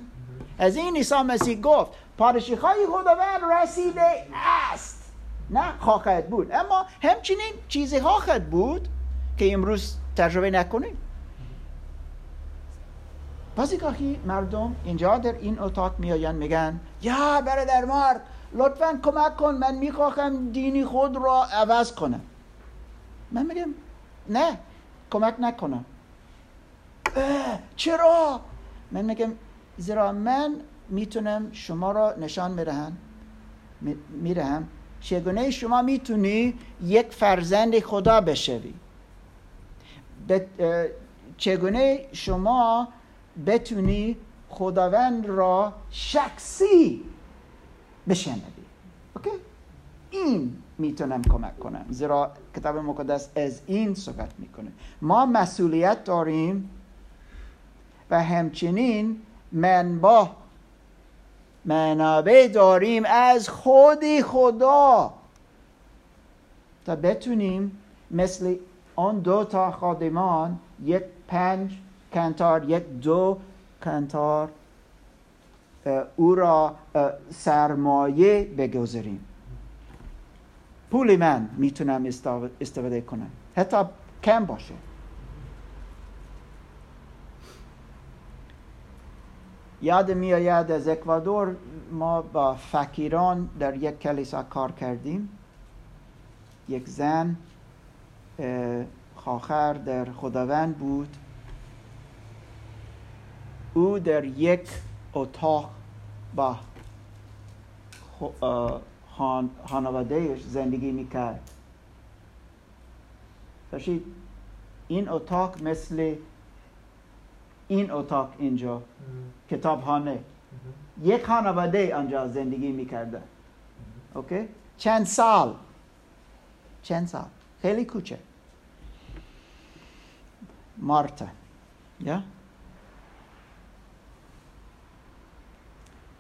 از این عیسی مسیح گفت پادشاه های خداوند رسیده است. نه خواهد بود. اما همچنین چیزی خواهد بود که امروز تجربه نکنیم. بعضی گاهی مردم اینجا در این اتاق میآیند میگن یا برادر مارک لطفا کمک کن من می‌خواهم دینی خود را عوض کنم. من میگم نه کمک نکنم. چرا؟ من میگم زیرا من می‌تونم شما را نشان می‌دهم. می‌دهم. چگونه شما می‌تونی یک فرزند خدا بشوی؟ چگونه شما بتونی خداوند را شخصی بشنوی؟ اوکی؟ این می‌تونم کمک کنم زیرا کتاب مقدس از این صحبت می‌کنه ما مسئولیت داریم و همچنین منبع منابع داریم از خود خدا تا بتونیم مثل آن دو تا خادمان یک پنج کنتار یک دو کنتار او را سرمایه بگذاریم پول من می‌تونم استف- استفاده کنم. حتی کم باشه. یاد میآید از اکوادور ما با فقیران در یک کلیسا کار کردیم. یک زن اه، خواهر در خداوند بود. او در یک اتاق با خان- خانوادهش زندگی می‌کرد. فرشید این اتاق مثل این اتاق اینجا کتابخانه. یک خانواده آنجا زندگی می‌کرده. اوکی؟ چند سال؟ چند سال؟ خیلی کوچه مارتا. یا؟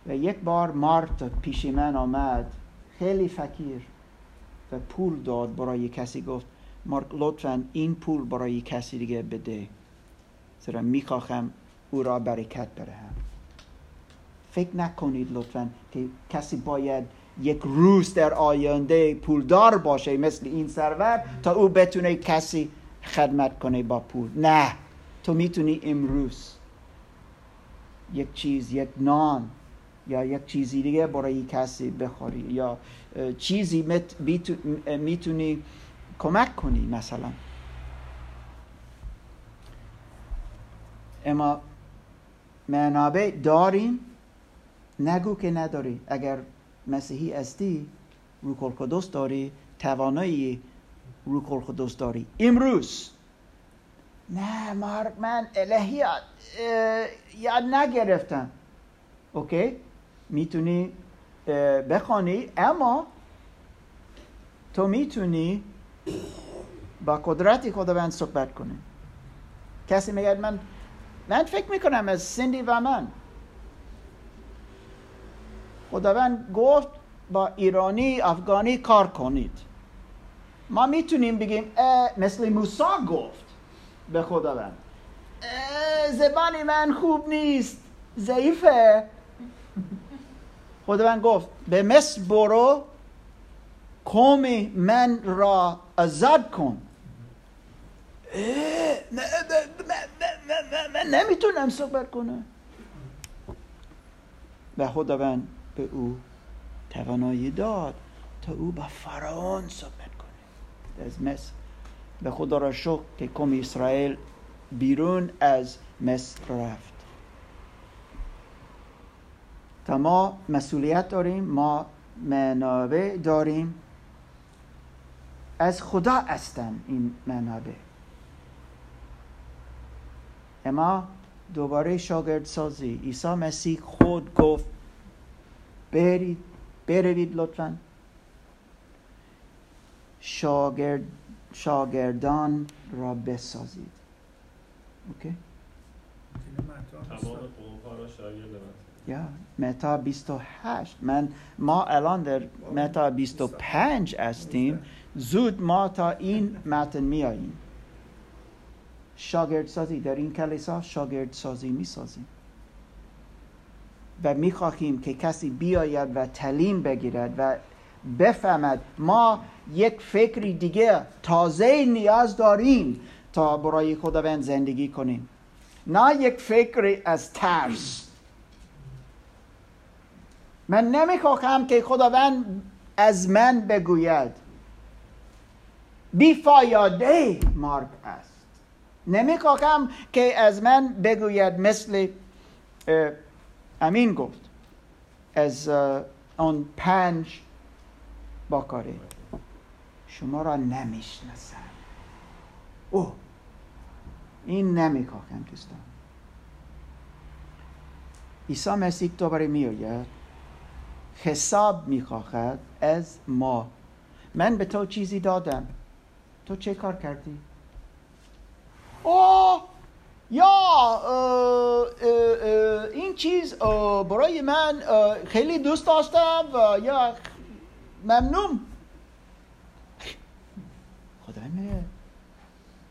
و یک بار مارتا پیش من آمد. خیلی فقیر و پول داد برای کسی. گفت مارک لطفا این پول برای کسی دیگه بده. زیرا می‌خواهم او را برکت بدهم فکر نکنید لطفا که کسی باید یک روز در آینده پولدار باشه مثل این سرور تا او بتونه کسی خدمت کنه با پول. نه تو می‌تونی امروز یک چیز یک نان یا یک چیزی دیگه برای کسی بخوری یا چیزی می‌تونی کمک کنی مثلا. اما منابع داریم نگو که نداری. اگر مسیحی هستی روح القدس داری توانایی روح القدس داری. امروز. نه مارک من الهیات یاد نگرفتم. اوکی؟ می‌تونی بخوانی اما تو می‌تونی با قدرت خداوند صحبت کنی. کسی میگه من من فکر می‌کنم از سندی و من. خداوند گفت با ایرانی افغانی کار کنید. ما می‌تونیم بگیم مثل موسی گفت به خداوند. اه، زبانی من خوب نیست ضعیفه. خداوند گفت به مصر برو قوم من را آزاد کن. نه- نمی‌تونم صحبت کنم. و خداوند به او توانایی داد تا او با فرعون صحبت کنه. از مصر به خدا را شکر که قوم اسرائیل بیرون از مصر رفت. تا ما مسئولیت داریم ما منابع داریم. از خدا هستن این منابع. اما دوباره شاگرد سازی. عیسی مسیح خود گفت برید بروید لطفا. شاگرد شاگردان را بسازید. اوکی؟ تمام قومها را شاگرد یا متا 28 من ما الان در متا 25 هستیم. زود ما تا این متن میاییم. شاگرد سازی در این کلیسا شاگرد سازی می سازیم و می خواهیم که کسی بیاید و تعلیم بگیرد و بفهمد ما یک فکری دیگه تازه نیاز داریم تا برای خداوند زندگی کنیم. نه یک فکری از ترس. من نمی‌خواهم که خداوند از من بگوید. بیفایاده مرگ است نمی‌خواهم که از من بگوید مثل امین گفت. از آن پنج باکاره شما را نمی‌شناسم. اوه این نمی‌خواهم دوستان. عیسی مسیح دوباره میآید. حساب می‌خواهد از ما. من به تو چیزی دادم. تو چه کار کردی؟ اوه! یا اه، اه، این چیز برای من خیلی دوست داشتم و یا ممنون. خدا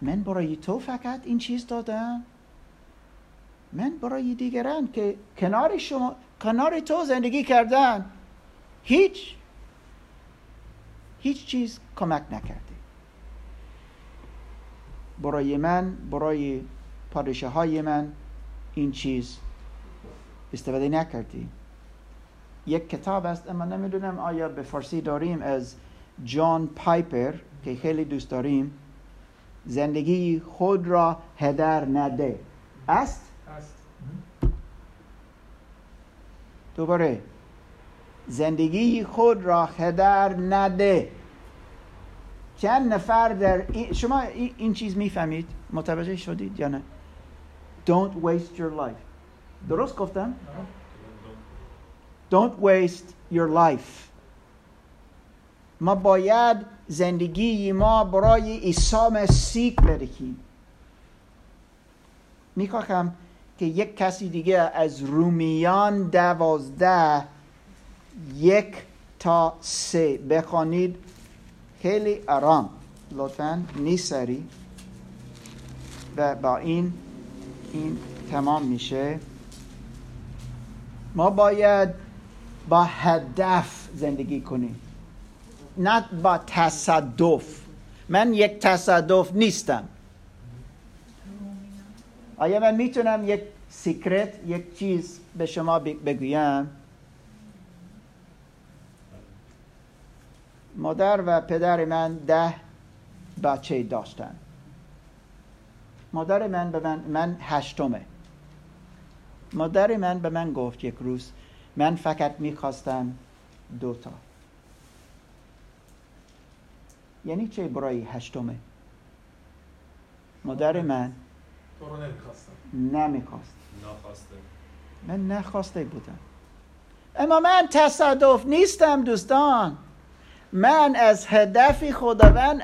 من برای تو فقط این چیز دادم. من برای دیگران که کنار شما کنار تو زندگی کردن. هیچ هیچ چیز کمک نکرده. برای من برای پادشه های من این چیز استفاده نکردی. یک کتاب است اما نمی‌دونم آیا به فارسی داریم از جان پایپر که خیلی دوست داریم. زندگی خود را هدر نده. است؟ هست دوباره زندگی خود را هدر نده. چند نفر در این شما این چیز می‌فهمید؟ متوجه شدید یا نه؟ Don't waste your life. درست گفتم؟ Don't waste your life. ما باید زندگی ما برای عیسی مسیح بدهیم می‌خواهم که یک کسی دیگه از رومیان دوازده یک تا سه. بخوانید. خیلی آرام. لطفا نیسری و با این این تمام میشه. ما باید با هدف زندگی کنیم. نه با تصدف من یک تصدف نیستم. آیا من می‌تونم یک سیکرت یک چیز به شما بگویم؟ مادر و پدر من ده بچه داشتن. مادر من به من من هشتمه. مادر من به من گفت یک روز من فقط می‌خواستم دوتا یعنی چه برای هشتمه؟ مادر من تو رو نمی‌خواستم. نمی‌خواست. من نخواسته بودم. اما من تصادف نیستم دوستان. من از هدف خداوند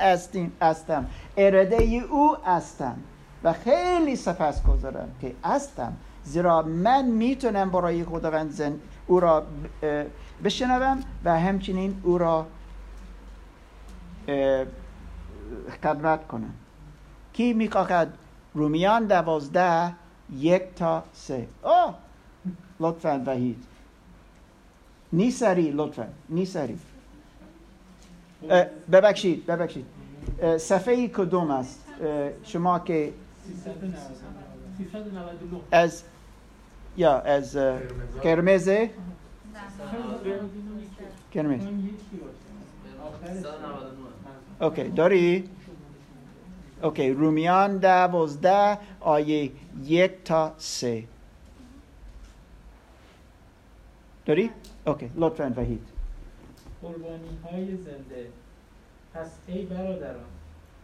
هستم. اراده او هستم. و خیلی سپس گذارم که هستم. زیرا من می‌تونم برای خداوند زن... او را بشنوم و همچنین او را خدمت کنم. کی می‌خواهد؟ رومیان دوازده یک تا سه. آه لطفا وحید. نیسری لطفا. نیسری. ببخشید ببخشید. صفحه کدوم است؟ شما که 399 از یا از قرمز. آخرش okay داری؟ okay رومیان دوازده آیه یک تا سه. داری؟ okay لطفا وحید. قربانی های زنده. پس ای برادران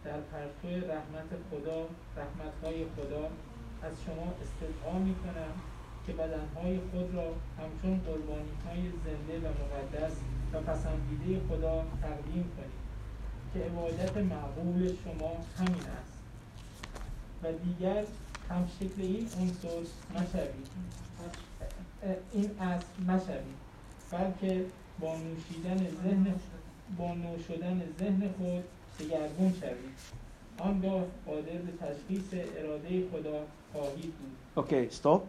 در پرتو رحمت خدا رحمت های خدا از شما استدعا می کنم که بدنهای خود را همچون قربانی های زنده و مقدس و پسندیده خدا تقدیم کنید که عبادت معقول شما همین است و دیگر هم شکل این عنصر مشوید این اصل مشوید بلکه با نوشیدن ذهن با نو شدن ذهن خود دگرگون شوید آنگاه قادر به تشخیص اراده خدا خواهید بود. اوکی استاپ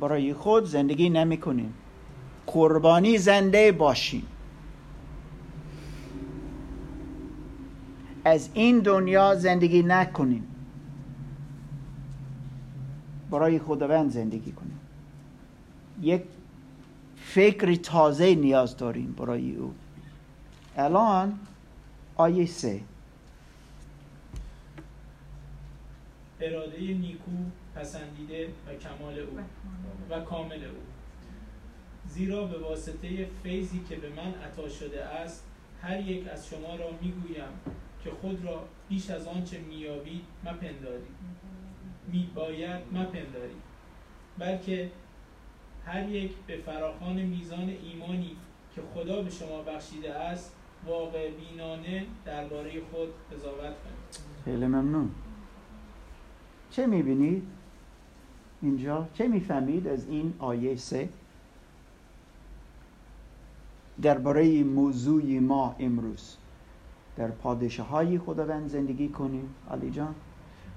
برای خود زندگی نمی کنیم. قربانی زنده باشیم. از این دنیا زندگی نکنیم. برای خداوند زندگی کنیم. یک فکر تازه نیاز داریم برای او. الان آیه سه. اراده نیکو پسندیده و کمال او و کامل او. زیرا به واسطه فیضی که به من عطا شده است هر یک از شما را می‌گویم که خود را بیش از آنچه مییابید مپندارید. میباید مپندارید. بلکه هر یک به فراخان میزان ایمانی که خدا به شما بخشیده است واقع بینانه درباره خود قضاوت کنید. خیلی ممنون. چه می‌بینید؟ اینجا چه می‌فهمید از این آیه سه؟ درباره موضوع ما امروز. در پادشاه های خداوند زندگی کنیم. علی جان.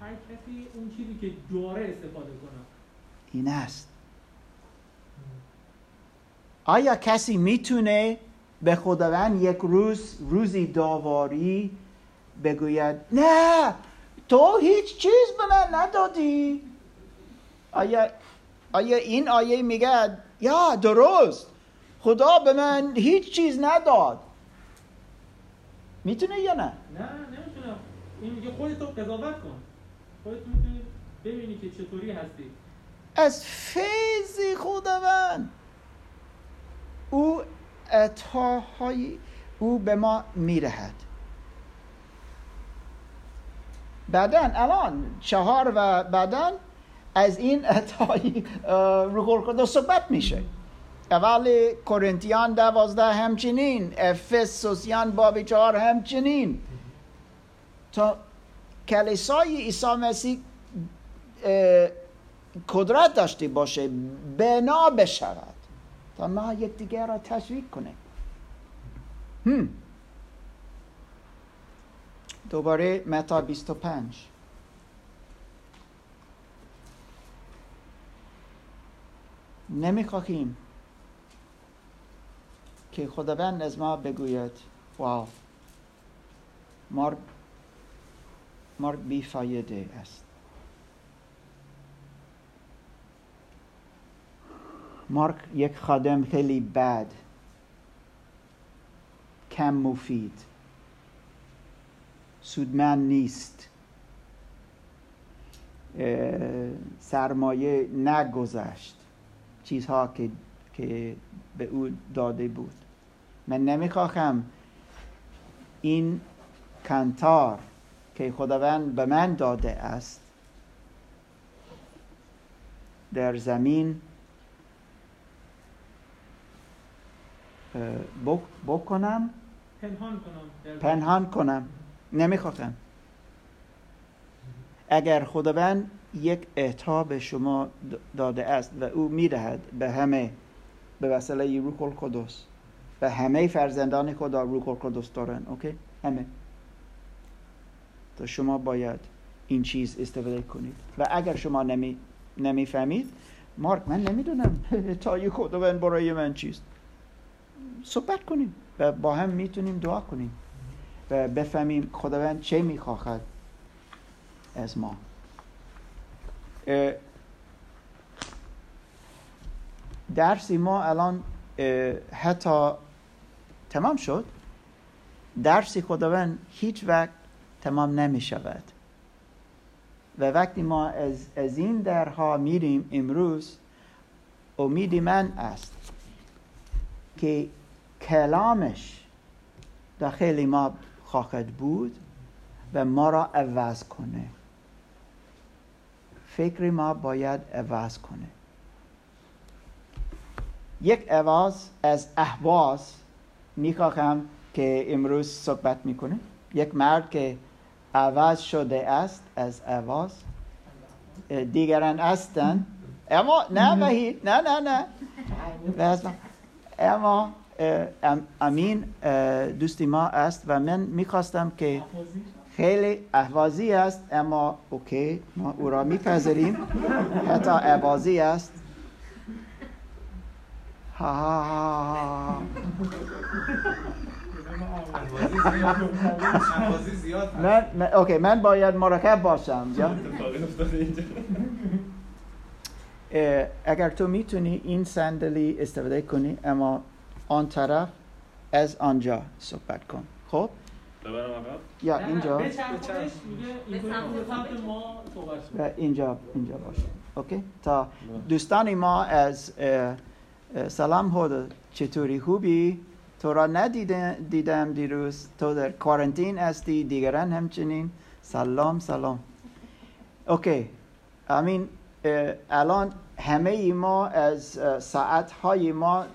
هر کسی اون چیزی که جواره استفاده کنه. این است. آیا کسی می‌تونه به خداوند یک روز روزی داواری بگوید نه تو هیچ چیز به من ندادی آیا آیا این آیه میگه یا درست خدا به من هیچ چیز نداد می‌تونه یا نه؟ نه نمی‌تونم. این میگه خودتو قضاوت کن. خودت می‌تونی ببینی که چطوری هستی. از فیض خداوند. او عطاهای او به ما میرهد بعدا الان چهار و بعدا از این عطای اه، روح القدس صحبت میشه. اول کرنتیان دوازده همچنین افسوسیان باب چهار همچنین. تا کلیسای عیسی مسیح قدرت داشته باشه بنا بشود. تا ما یکدیگر را تشویق کنیم. هم. دوباره متا 25 نمی‌خواهیم که خداوند از ما بگوید واو. مرگ مرگ بیفایده است. مارک یک خادم خیلی بد. کم مفید. سودمند نیست. سرمایه نگذشت. چیزها که, که به او داده بود. من نمی‌خواهم این کنتار که خداوند به من داده است در زمین اه، بک- بکنم؟ پنهان کنم پنهان کنم. نمی‌خواهم اگر خداوند یک اعطا به شما داده است و او می‌دهد به همه به وسیله روح القدس به همه فرزندان خدا روح القدس دارن اوکی؟ همه. تو شما باید این چیز استفاده کنید. و اگر شما نمی نمی‌فهمید مارک من نمی‌دونم. تا خداوند برای من چیست. صحبت کنیم و با هم می‌تونیم دعا کنیم و بفهمیم خداوند چه می‌خواهد از ما. درسی ما الان حتی تمام شد. درسی خداوند هیچ وقت تمام نمی شود و وقتی ما از, از این درها میریم امروز امید من است که کلامش داخل ما خواهد بود و ما را عوض کنه. فکر ما باید عوض کنه. یک عوض از احواز می‌خواهم که امروز صحبت می‌کنه یک مرد که عوض شده است از عوض دیگران هستن. اما نه وحید نه نه نه. اما امین دوستی ما است و من می‌خواستم که خیلی احوازی است اما اوکی ما او را میپذیریم. حتی احوازی است. ها. من, اوکی من باید مرکب باشم. یا اگر تو می‌تونی این صندلی استفاده کنی اما آن طرف از آنجا صحبت کن. خب؟ ببرم عقب یا اینجا؟ به ما صحبت اینجا اینجا باشه. اوکی؟ تا دوستان ما از سلام هودا چطوری؟ خوبی؟ تو را ندیدم دیدم دیروز. تو در کوارنتین هستی دیگران همچنین. سلام سلام. اوکی. امین الان همه ای ما از ساعت های ما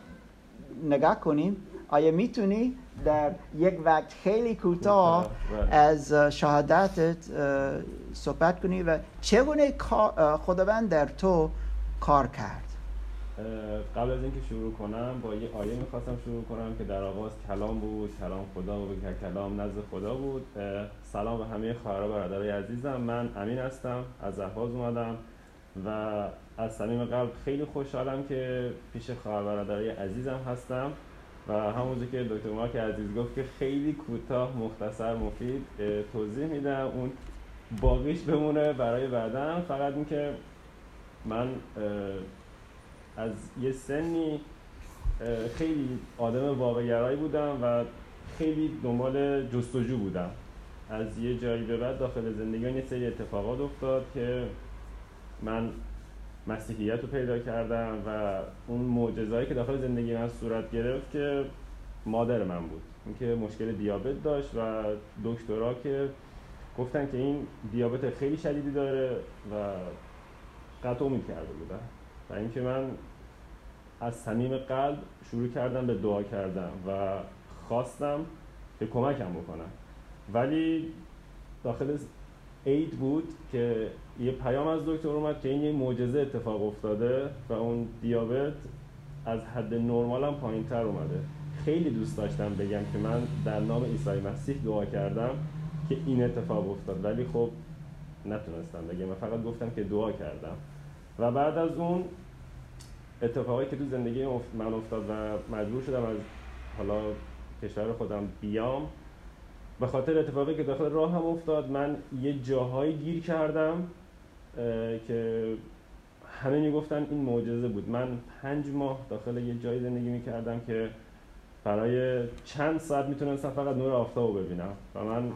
نگاه کنیم آیا می‌تونی در یک وقت خیلی کوتاه بله. از شهادتت صحبت کنی و چگونه خداوند در تو کار کرد؟ قبل از اینکه شروع کنم با یه آیه می‌خواستم شروع کنم که در آغاز کلام بود کلام خدا بود که کلام نزد خدا بود. سلام به همه خواهرها برادرای عزیزم. من امین هستم از اهواز اومدم و از صمیم قلب خیلی خوشحالم که پیش خواهر برادرای عزیزم هستم و همونجور که دکتر مارک عزیز گفت که خیلی کوتاه مختصر مفید توضیح میدم. اون باقیش بمونه برای بعدم. فقط اینکه من اه، از یه سنی خیلی آدم واقعگرایی بودم و خیلی دنبال جستجو بودم. از یه جایی به بعد داخل زندگی یه سری اتفاقات افتاد که من مسیحیت رو پیدا کردم و اون معجزه‌ای که داخل زندگی من صورت گرفت که مادر من بود. اینکه مشکل دیابت داشت و دکترها که گفتن که این دیابت خیلی شدیدی داره و قطع امید کرده بودن. و اینکه من از صمیم قلب شروع کردم به دعا کردم و خواستم که کمکم بکنم ولی داخل عید بود که یه پیام از دکتر اومد که این یه معجزه اتفاق افتاده و اون دیابت از حد نرمالم پایین تر اومده. خیلی دوست داشتم بگم که من در نام عیسی مسیح دعا کردم که این اتفاق افتاد. ولی خب نتونستم بگم. من فقط گفتم که دعا کردم. و بعد از اون اتفاقی که تو زندگی من افتاد و مجبور شدم از حالا کشور خودم بیام به خاطر اتفاقی که داخل راه هم افتاد من یه جاهایی گیر کردم که همه می‌گفتن این معجزه بود. من پنج ماه داخل یه جایی زندگی می‌کردم که برای چند ساعت می‌تونستم فقط نور آفتاب رو ببینم. و من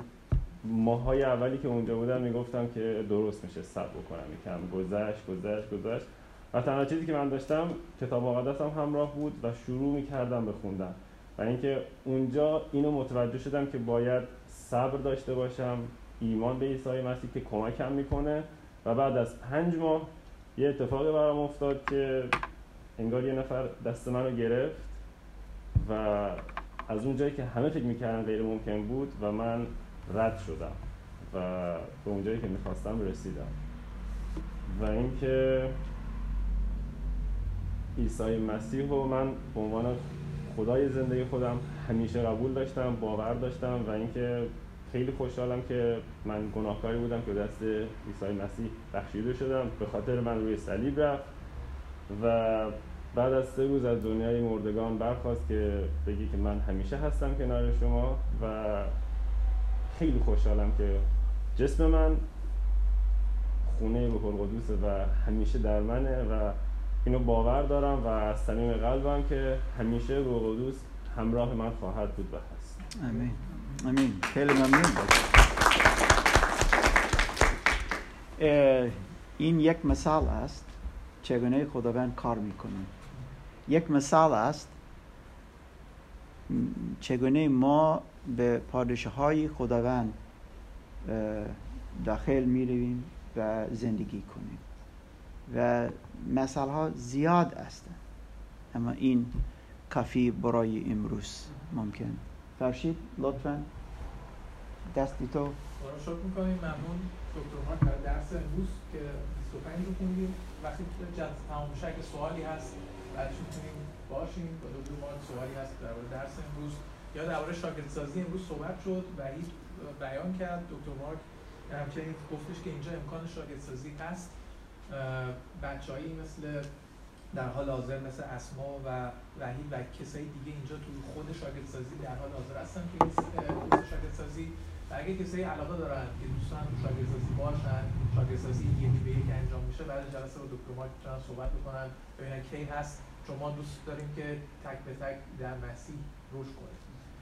ماهای اولی که اونجا بودم می‌گفتم که درست میشه صبر بکنم. یکم گذشت گذشت گذشت. و تنها چیزی که من داشتم کتاب مقدسم همراه بود و شروع می‌کردم به خوندن. و اینکه اونجا اینو متوجه شدم که باید صبر داشته باشم ایمان به عیسی مسیح که کمکم می‌کنه. و بعد از پنج ماه یه اتفاقی برام افتاد که انگار یه نفر دست منو گرفت و از اون جایی که همه فکر می‌کردن غیر ممکن بود و من رد شدم و به اون جایی که می‌خواستم رسیدم. و اینکه عیسی مسیح رو من به عنوان خدای زندگی خودم همیشه قبول داشتم باور داشتم و اینکه خیلی خوشحالم که من گناهکاری بودم که دست عیسی مسیح بخشیده شدم. به خاطر من روی صلیب رفت و بعد از سه روز از دنیای مردگان برخواست که بگی که من همیشه هستم کنار شما و خیلی خوشحالم که جسم من خونه روح القدوسه و همیشه در منه و اینو باور دارم و از صمیم قلبم که همیشه روح القدوس همراه من خواهد بود و هست. امین امین. خیلی ممنون. این یک مثال است چگونه خداوند کار می‌کنه یک مثال است چگونه ما به پادشه های خداوند داخل می‌رویم و زندگی کنیم. و مثال ها زیاد هستند اما این کافی برای امروز ممکن. فرشید لطفا. دستی تو. ما رو شکر می‌کنیم ممنون. دکتر مارک برای درس امروز که 25 رو خوندیم. وقتی که جلسه تمام بشه اگه سوالی هست بعدش می‌تونیم باشیم با دکتر مارک سوالی هست درباره درس امروز. یا درباره شاگردسازی امروز صحبت شد وحید بیان کرد. دکتر مارک همچنین گفتش که اینجا امکان شاگردسازی هست. بچههایی مثل در حال حاضر مثل اسما و وحید و کسایی دیگه اینجا تو خود شاگردسازی در حال حاضر هستن که شاگردسازی و اگه کسایی علاقه دارن که دوستان شاگردسازی باشن شاگردسازی یکی به یک انجام میشه بعد جلسه با دکتر مارک می‌تونن صحبت بکنن ببینن کی هست. چون ما دوست داریم که تک به تک در مسیح رشد کنیم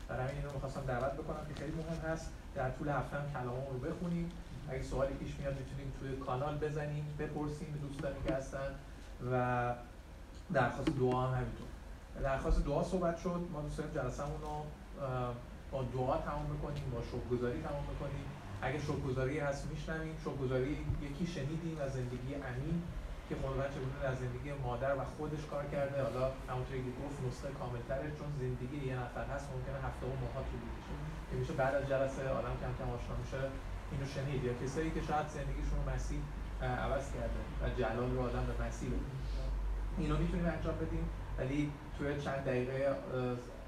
برای همین اینو می‌خواستم دعوت بکنم که خیلی مهم هست. در طول هفته هم کلاممون رو بخونیم. اگه سوالی پیش میاد می‌تونیم توی کانال بزنیم بپرسیم دوستانی که هستن و درخواست دعا هم همینطور. درخواست دعا صحبت شد. ما دوست داریم جلسه‌مون رو با دعا تمام بکنیم با شکرگزاری تمام بکنیم. اگه شکرگزاری هست میشنویم. شکرگزاری یکی شنیدیم از زندگی امین که خداوند چگونه در زندگی مادر و خودش کار کرده. حالا همونطوری که گفت نسخه کاملتره چون زندگی یه نفر هست ممکنه هفته و ماها طول بکشه. که میشه بعد از جلسه آدم کم کم آشنا میشه اینو شنید. یا کسایی که شاید زندگیشون رو مسیح عوض کرده و جلال رو آدم به مسیح اینو می‌تونیم انجام بدیم ولی توی چند دقیقه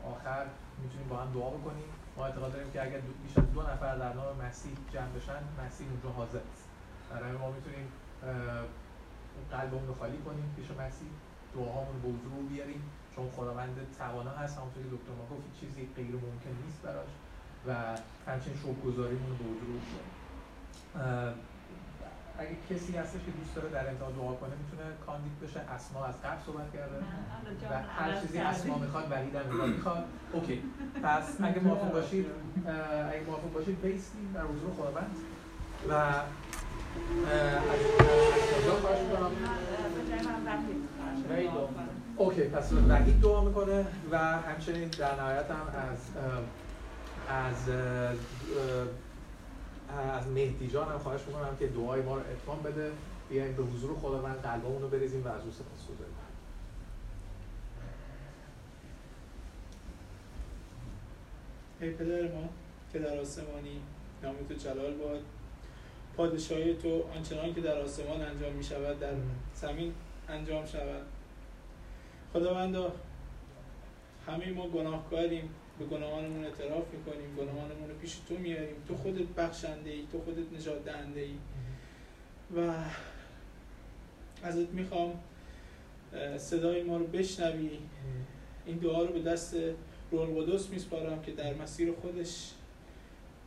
آخر می‌تونیم با هم دعا بکنیم. ما اعتقاد داریم که اگر بیش از دو نفر در نام مسیح جمع بشن مسیح اونجا حاضر است. برای ما می‌تونیم قلبمون رو خالی کنیم پیش مسیح. دعاهامون رو به حضور بیاریم. چون خداوند توانا هست همونطور که دکتر ما گفت چیزی غیر ممکن نیست براش. و همچنین شکرگزاریمون رو به حضور بیاریم. اگه کسی هستش که دوست داره در انتها دعا کنه می‌تونه کاندید بشه. اسما از قبل صحبت کرده. و هر چیزی اسما می‌خواد وحید هم می‌خواد. اوکی. پس اگه موافق باشید اگه موافق باشید بیستیم در حضور خداوند. و از کجا خواهش می‌کنم؟ اوکی. پس وحید دعا می‌کنه و همچنین در نهایت هم از از از مهدی جان هم خواهش می‌کنم که دعای ما رو اتمام بده. بیایم به حضور خداوند قلبمون رو بریزیم و از او سپاس گذاریم ای پدر ما که در آسمانی نام تو جلال باد. پادشاهی تو آنچنان که در آسمان انجام می شود در زمین انجام شود. خداوندا همه ما گناهکاریم. به گناهانمون اعتراف می‌کنیم گناهانمون رو پیش تو میاریم. تو خودت بخشنده ای تو خودت نجات دهنده ای و ازت می‌خوام صدای ما رو بشنوی. این دعا رو به دست روح القدس میسپارم که در مسیر خودش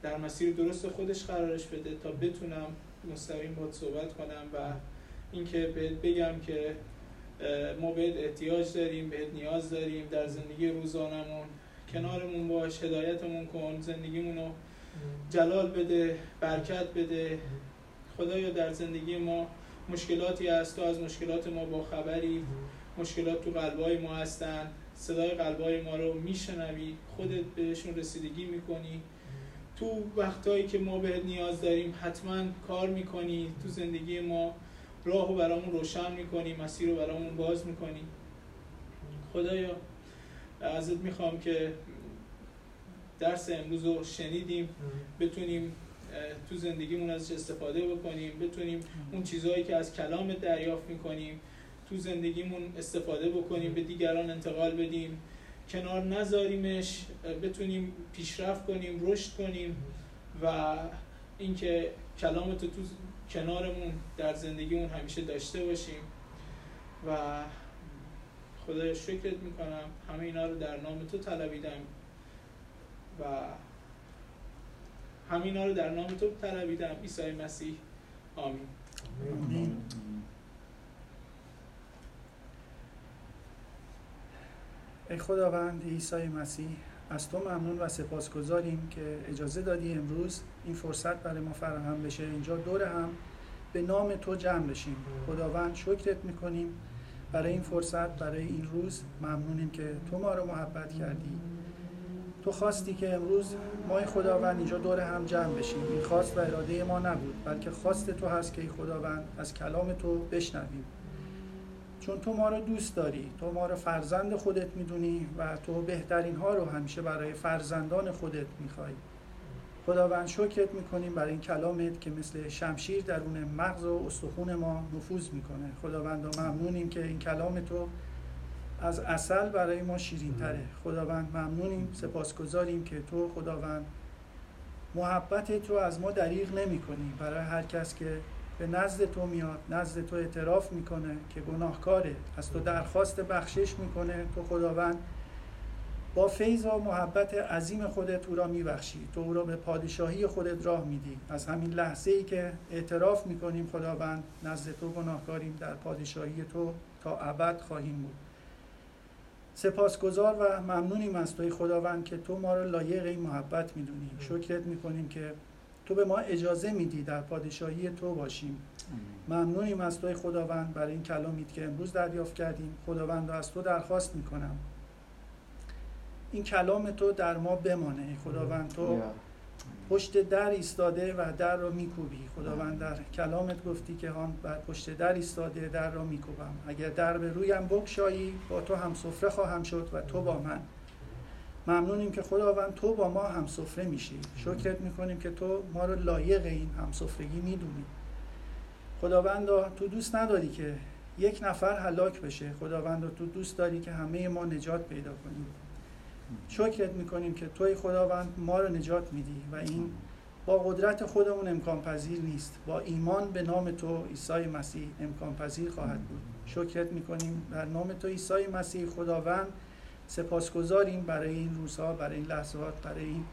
در مسیر درست خودش قرارش بده تا بتونم مستقیم باید صحبت کنم و اینکه بهت بگم که ما بهت احتیاج داریم بهت نیاز داریم در زندگی روزانمون. کنارمون باش هدایتمون کن زندگیمون رو جلال بده برکت بده. خدایا در زندگی ما مشکلاتی هست تو از مشکلات ما با خبری مشکلات تو قلبای ما هستن. صدای قلبای ما رو میشنوی خودت بهشون رسیدگی می‌کنی. تو وقتهایی که ما بهت نیاز داریم حتما کار می‌کنی. تو زندگی ما راه رو برامون روشن می‌کنی مسیر رو برامون باز می‌کنی. خدایا ازت می‌خوام که درس امروز رو شنیدیم بتونیم تو زندگیمون ازش استفاده بکنیم بتونیم اون چیزهایی که از کلام دریافت می‌کنیم تو زندگیمون استفاده بکنیم به دیگران انتقال بدیم کنار نذاریمش بتونیم پیشرفت کنیم رشد کنیم و اینکه کلام تو تو کنارمون در زندگیمون همیشه داشته باشیم و خدای شکرت می‌کنم. همه اینا رو در نام تو طلبیدم. و همه اینا رو در نام تو طلبیدم. عیسی مسیح. آمین. آمین. ای خداوند عیسی مسیح از تو ممنون و سپاسگزاریم که اجازه دادی امروز این فرصت برای ما فراهم بشه. اینجا دور هم به نام تو جمع بشیم. خداوند شکرت می‌کنیم. برای این فرصت برای این روز ممنونیم که تو ما رو محبت کردی. تو خواستی که امروز ما خداوند اینجا دور هم جمع بشیم. این خواست و اراده ما نبود بلکه خواست تو هست که ای خداوند از کلام تو بشنویم. چون تو ما رو دوست داری تو ما رو فرزند خودت می‌دونی و تو بهترین ها رو همیشه برای فرزندان خودت می‌خوای. خداوند شکرت می‌کنیم برای این کلامت که مثل شمشیر درون مغز و استخون ما نفوذ می‌کنه. خداوند ممنونیم که این کلام تو از اصل برای ما شیرین تره خداوند ممنونیم. سپاسگزاریم که تو خداوند محبت تو از ما دریغ نمی کنی برای هر کس که به نزد تو میاد نزد تو اعتراف می‌کنه که گناهکاره. از تو درخواست بخشش می‌کنه. تو خداوند با فیض و محبت عظیم خودت او را میبخشی. تو او را به پادشاهی خودت راه میدی. از همین لحظه ای که اعتراف می‌کنیم خداوند نزد تو گناهکاریم. در پادشاهی تو تا ابد خواهیم بود. سپاسگزار و ممنونیم از توی خداوند که تو ما را لایق این محبت می‌دونی. شکرت می‌کنیم که تو به ما اجازه میدی در پادشاهی تو باشیم. ممنونیم از توی خداوند برای این کلامیت که امروز دریافت کردیم. خداوند را از تو درخواست می‌کنم. این کلام تو در ما بمانه. خداوند تو پشت در ایستاده و در را میکوبی. خداوند در کلامت گفتی که هان بر پشت در ایستاده در را میکوبم. اگر در به رویم بکشایی با تو هم سفره خواهم شد و تو با من. ممنونیم که خداوند تو با ما هم سفره میشی. شکرت می‌کنیم که تو ما رو لایق این هم سفرگی می‌دونی. خداوند تو دوست نداری که یک نفر هلاک بشه. خداوند تو دوست داری که همه ما نجات پیدا کنیم. شکرت می‌کنیم که توی خداوند ما رو نجات میدی و این با قدرت خودمون امکان پذیر نیست. با ایمان به نام تو عیسی مسیح امکان پذیر خواهد بود. شکرت می‌کنیم در نام تو عیسی مسیح. خداوند سپاسگزاریم برای این روزها برای این لحظات برای این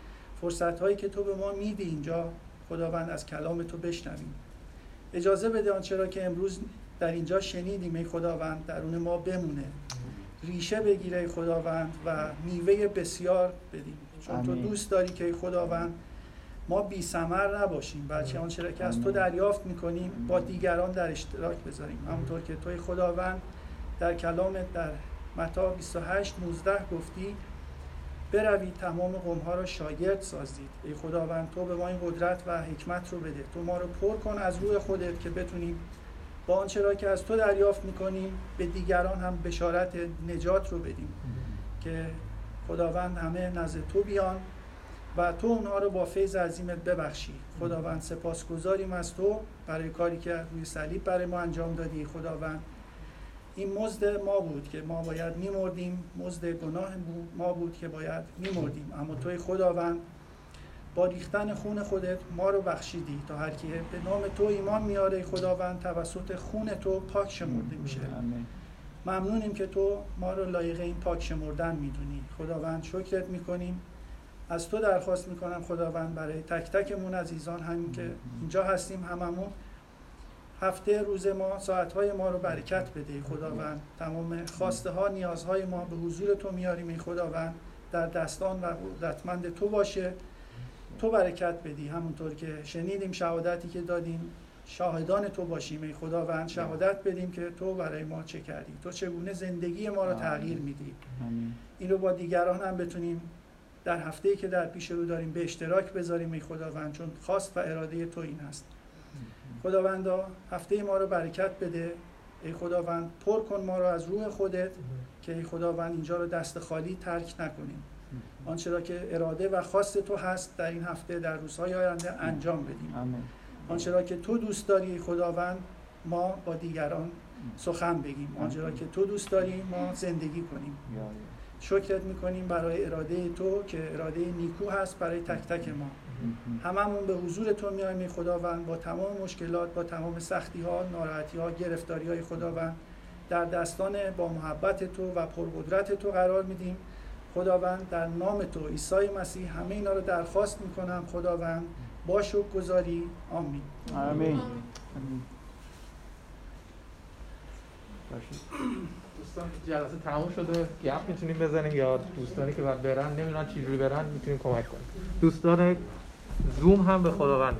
فرصت هایی که تو به ما میدی اینجا. خداوند از کلام تو بشنویم. اجازه بده آنچه را که امروز در اینجا شنیدیم ای خداوند درون ما بمونه. ریشه بگیره خداوند و میوه بسیار بدیم چون تو دوست داری که خداوند ما بی سمر نباشیم بلکه آنچه را که از تو دریافت می‌کنیم با دیگران در اشتراک بذاریم. همونطور که توی خداوند در کلامت در متا 28 19 گفتی بروید تمام قوم ها را شاگرد سازید. ای خداوند تو به ما این قدرت و حکمت رو بده. تو ما رو پر کن از روی خودت که بتونیم با آنچه را که از تو دریافت می‌کنیم به دیگران هم بشارت نجات رو بدیم. که خداوند همه نزد تو بیان و تو اونها رو با فیض عظیمت ببخشی. خداوند سپاسگزاریم از تو برای کاری که روی صلیب برای ما انجام دادی. خداوند این مزد ما بود که ما باید میمردیم. مزد گناه ما بود که باید میمردیم. اما توی خداوند با ریختن خون خودت ما رو بخشیدی تا هر کی به نام تو ایمان میاره. خداوند توسط خون تو پاک شمرده میشه. ممنونیم که تو ما رو لایق این پاک شمردن می‌دونی. خداوند شکرت می‌کنیم. از تو درخواست می‌کنم خداوند برای تک تکمون عزیزان همین که اینجا هستیم هممون هفته روز ما ساعتهای ما رو برکت بده. خداوند تمام خواسته ها نیازهای ما به حضور تو میاریم. ای خداوند در دستان و قدرتمند تو باشه. تو برکت بدی. همونطور که شنیدیم شهادتی که دادیم. شاهدان تو باشیم ای خداوند. شهادت بدیم که تو برای ما چه کردی؟ تو چگونه زندگی ما رو تغییر میدی؟ این رو با دیگران هم بتونیم در هفته که در پیش رو داریم به اشتراک بذاریم ای خداوند. چون خواست و اراده تو این هست خداوندا هفته ما رو برکت بده. ای خداوند پر کن ما رو از روح خودت که ای خداوند اینجا رو دست خالی ترک نکنیم. آنچه را که اراده و خواست تو هست در این هفته در روزهای آینده انجام بدیم. آنچه را که تو دوست داری خداوند ما با دیگران سخن بگیم. آنچه را که تو دوست داری ما زندگی کنیم. شکرت می‌کنیم برای اراده تو که اراده نیکو هست برای تک تک ما. هممون به حضور تو میایم خداوند. با تمام مشکلات با تمام سختی ها ناراحتی ها گرفتاری های خداوند در دستان با محبت تو و پرقدرت تو قرار میدیم. خداوند در نام تو عیسی مسیح همه اینا رو درخواست می‌کنم. خداوند با شکر گذاری. آمین. آمین. دوستان جلسه تموم شده. گپ می‌تونیم بزنیم یا دوستانی که بعد برن نمی‌دونن چجوری برن می‌تونیم کمک کنیم. دوستان زوم هم به خداوند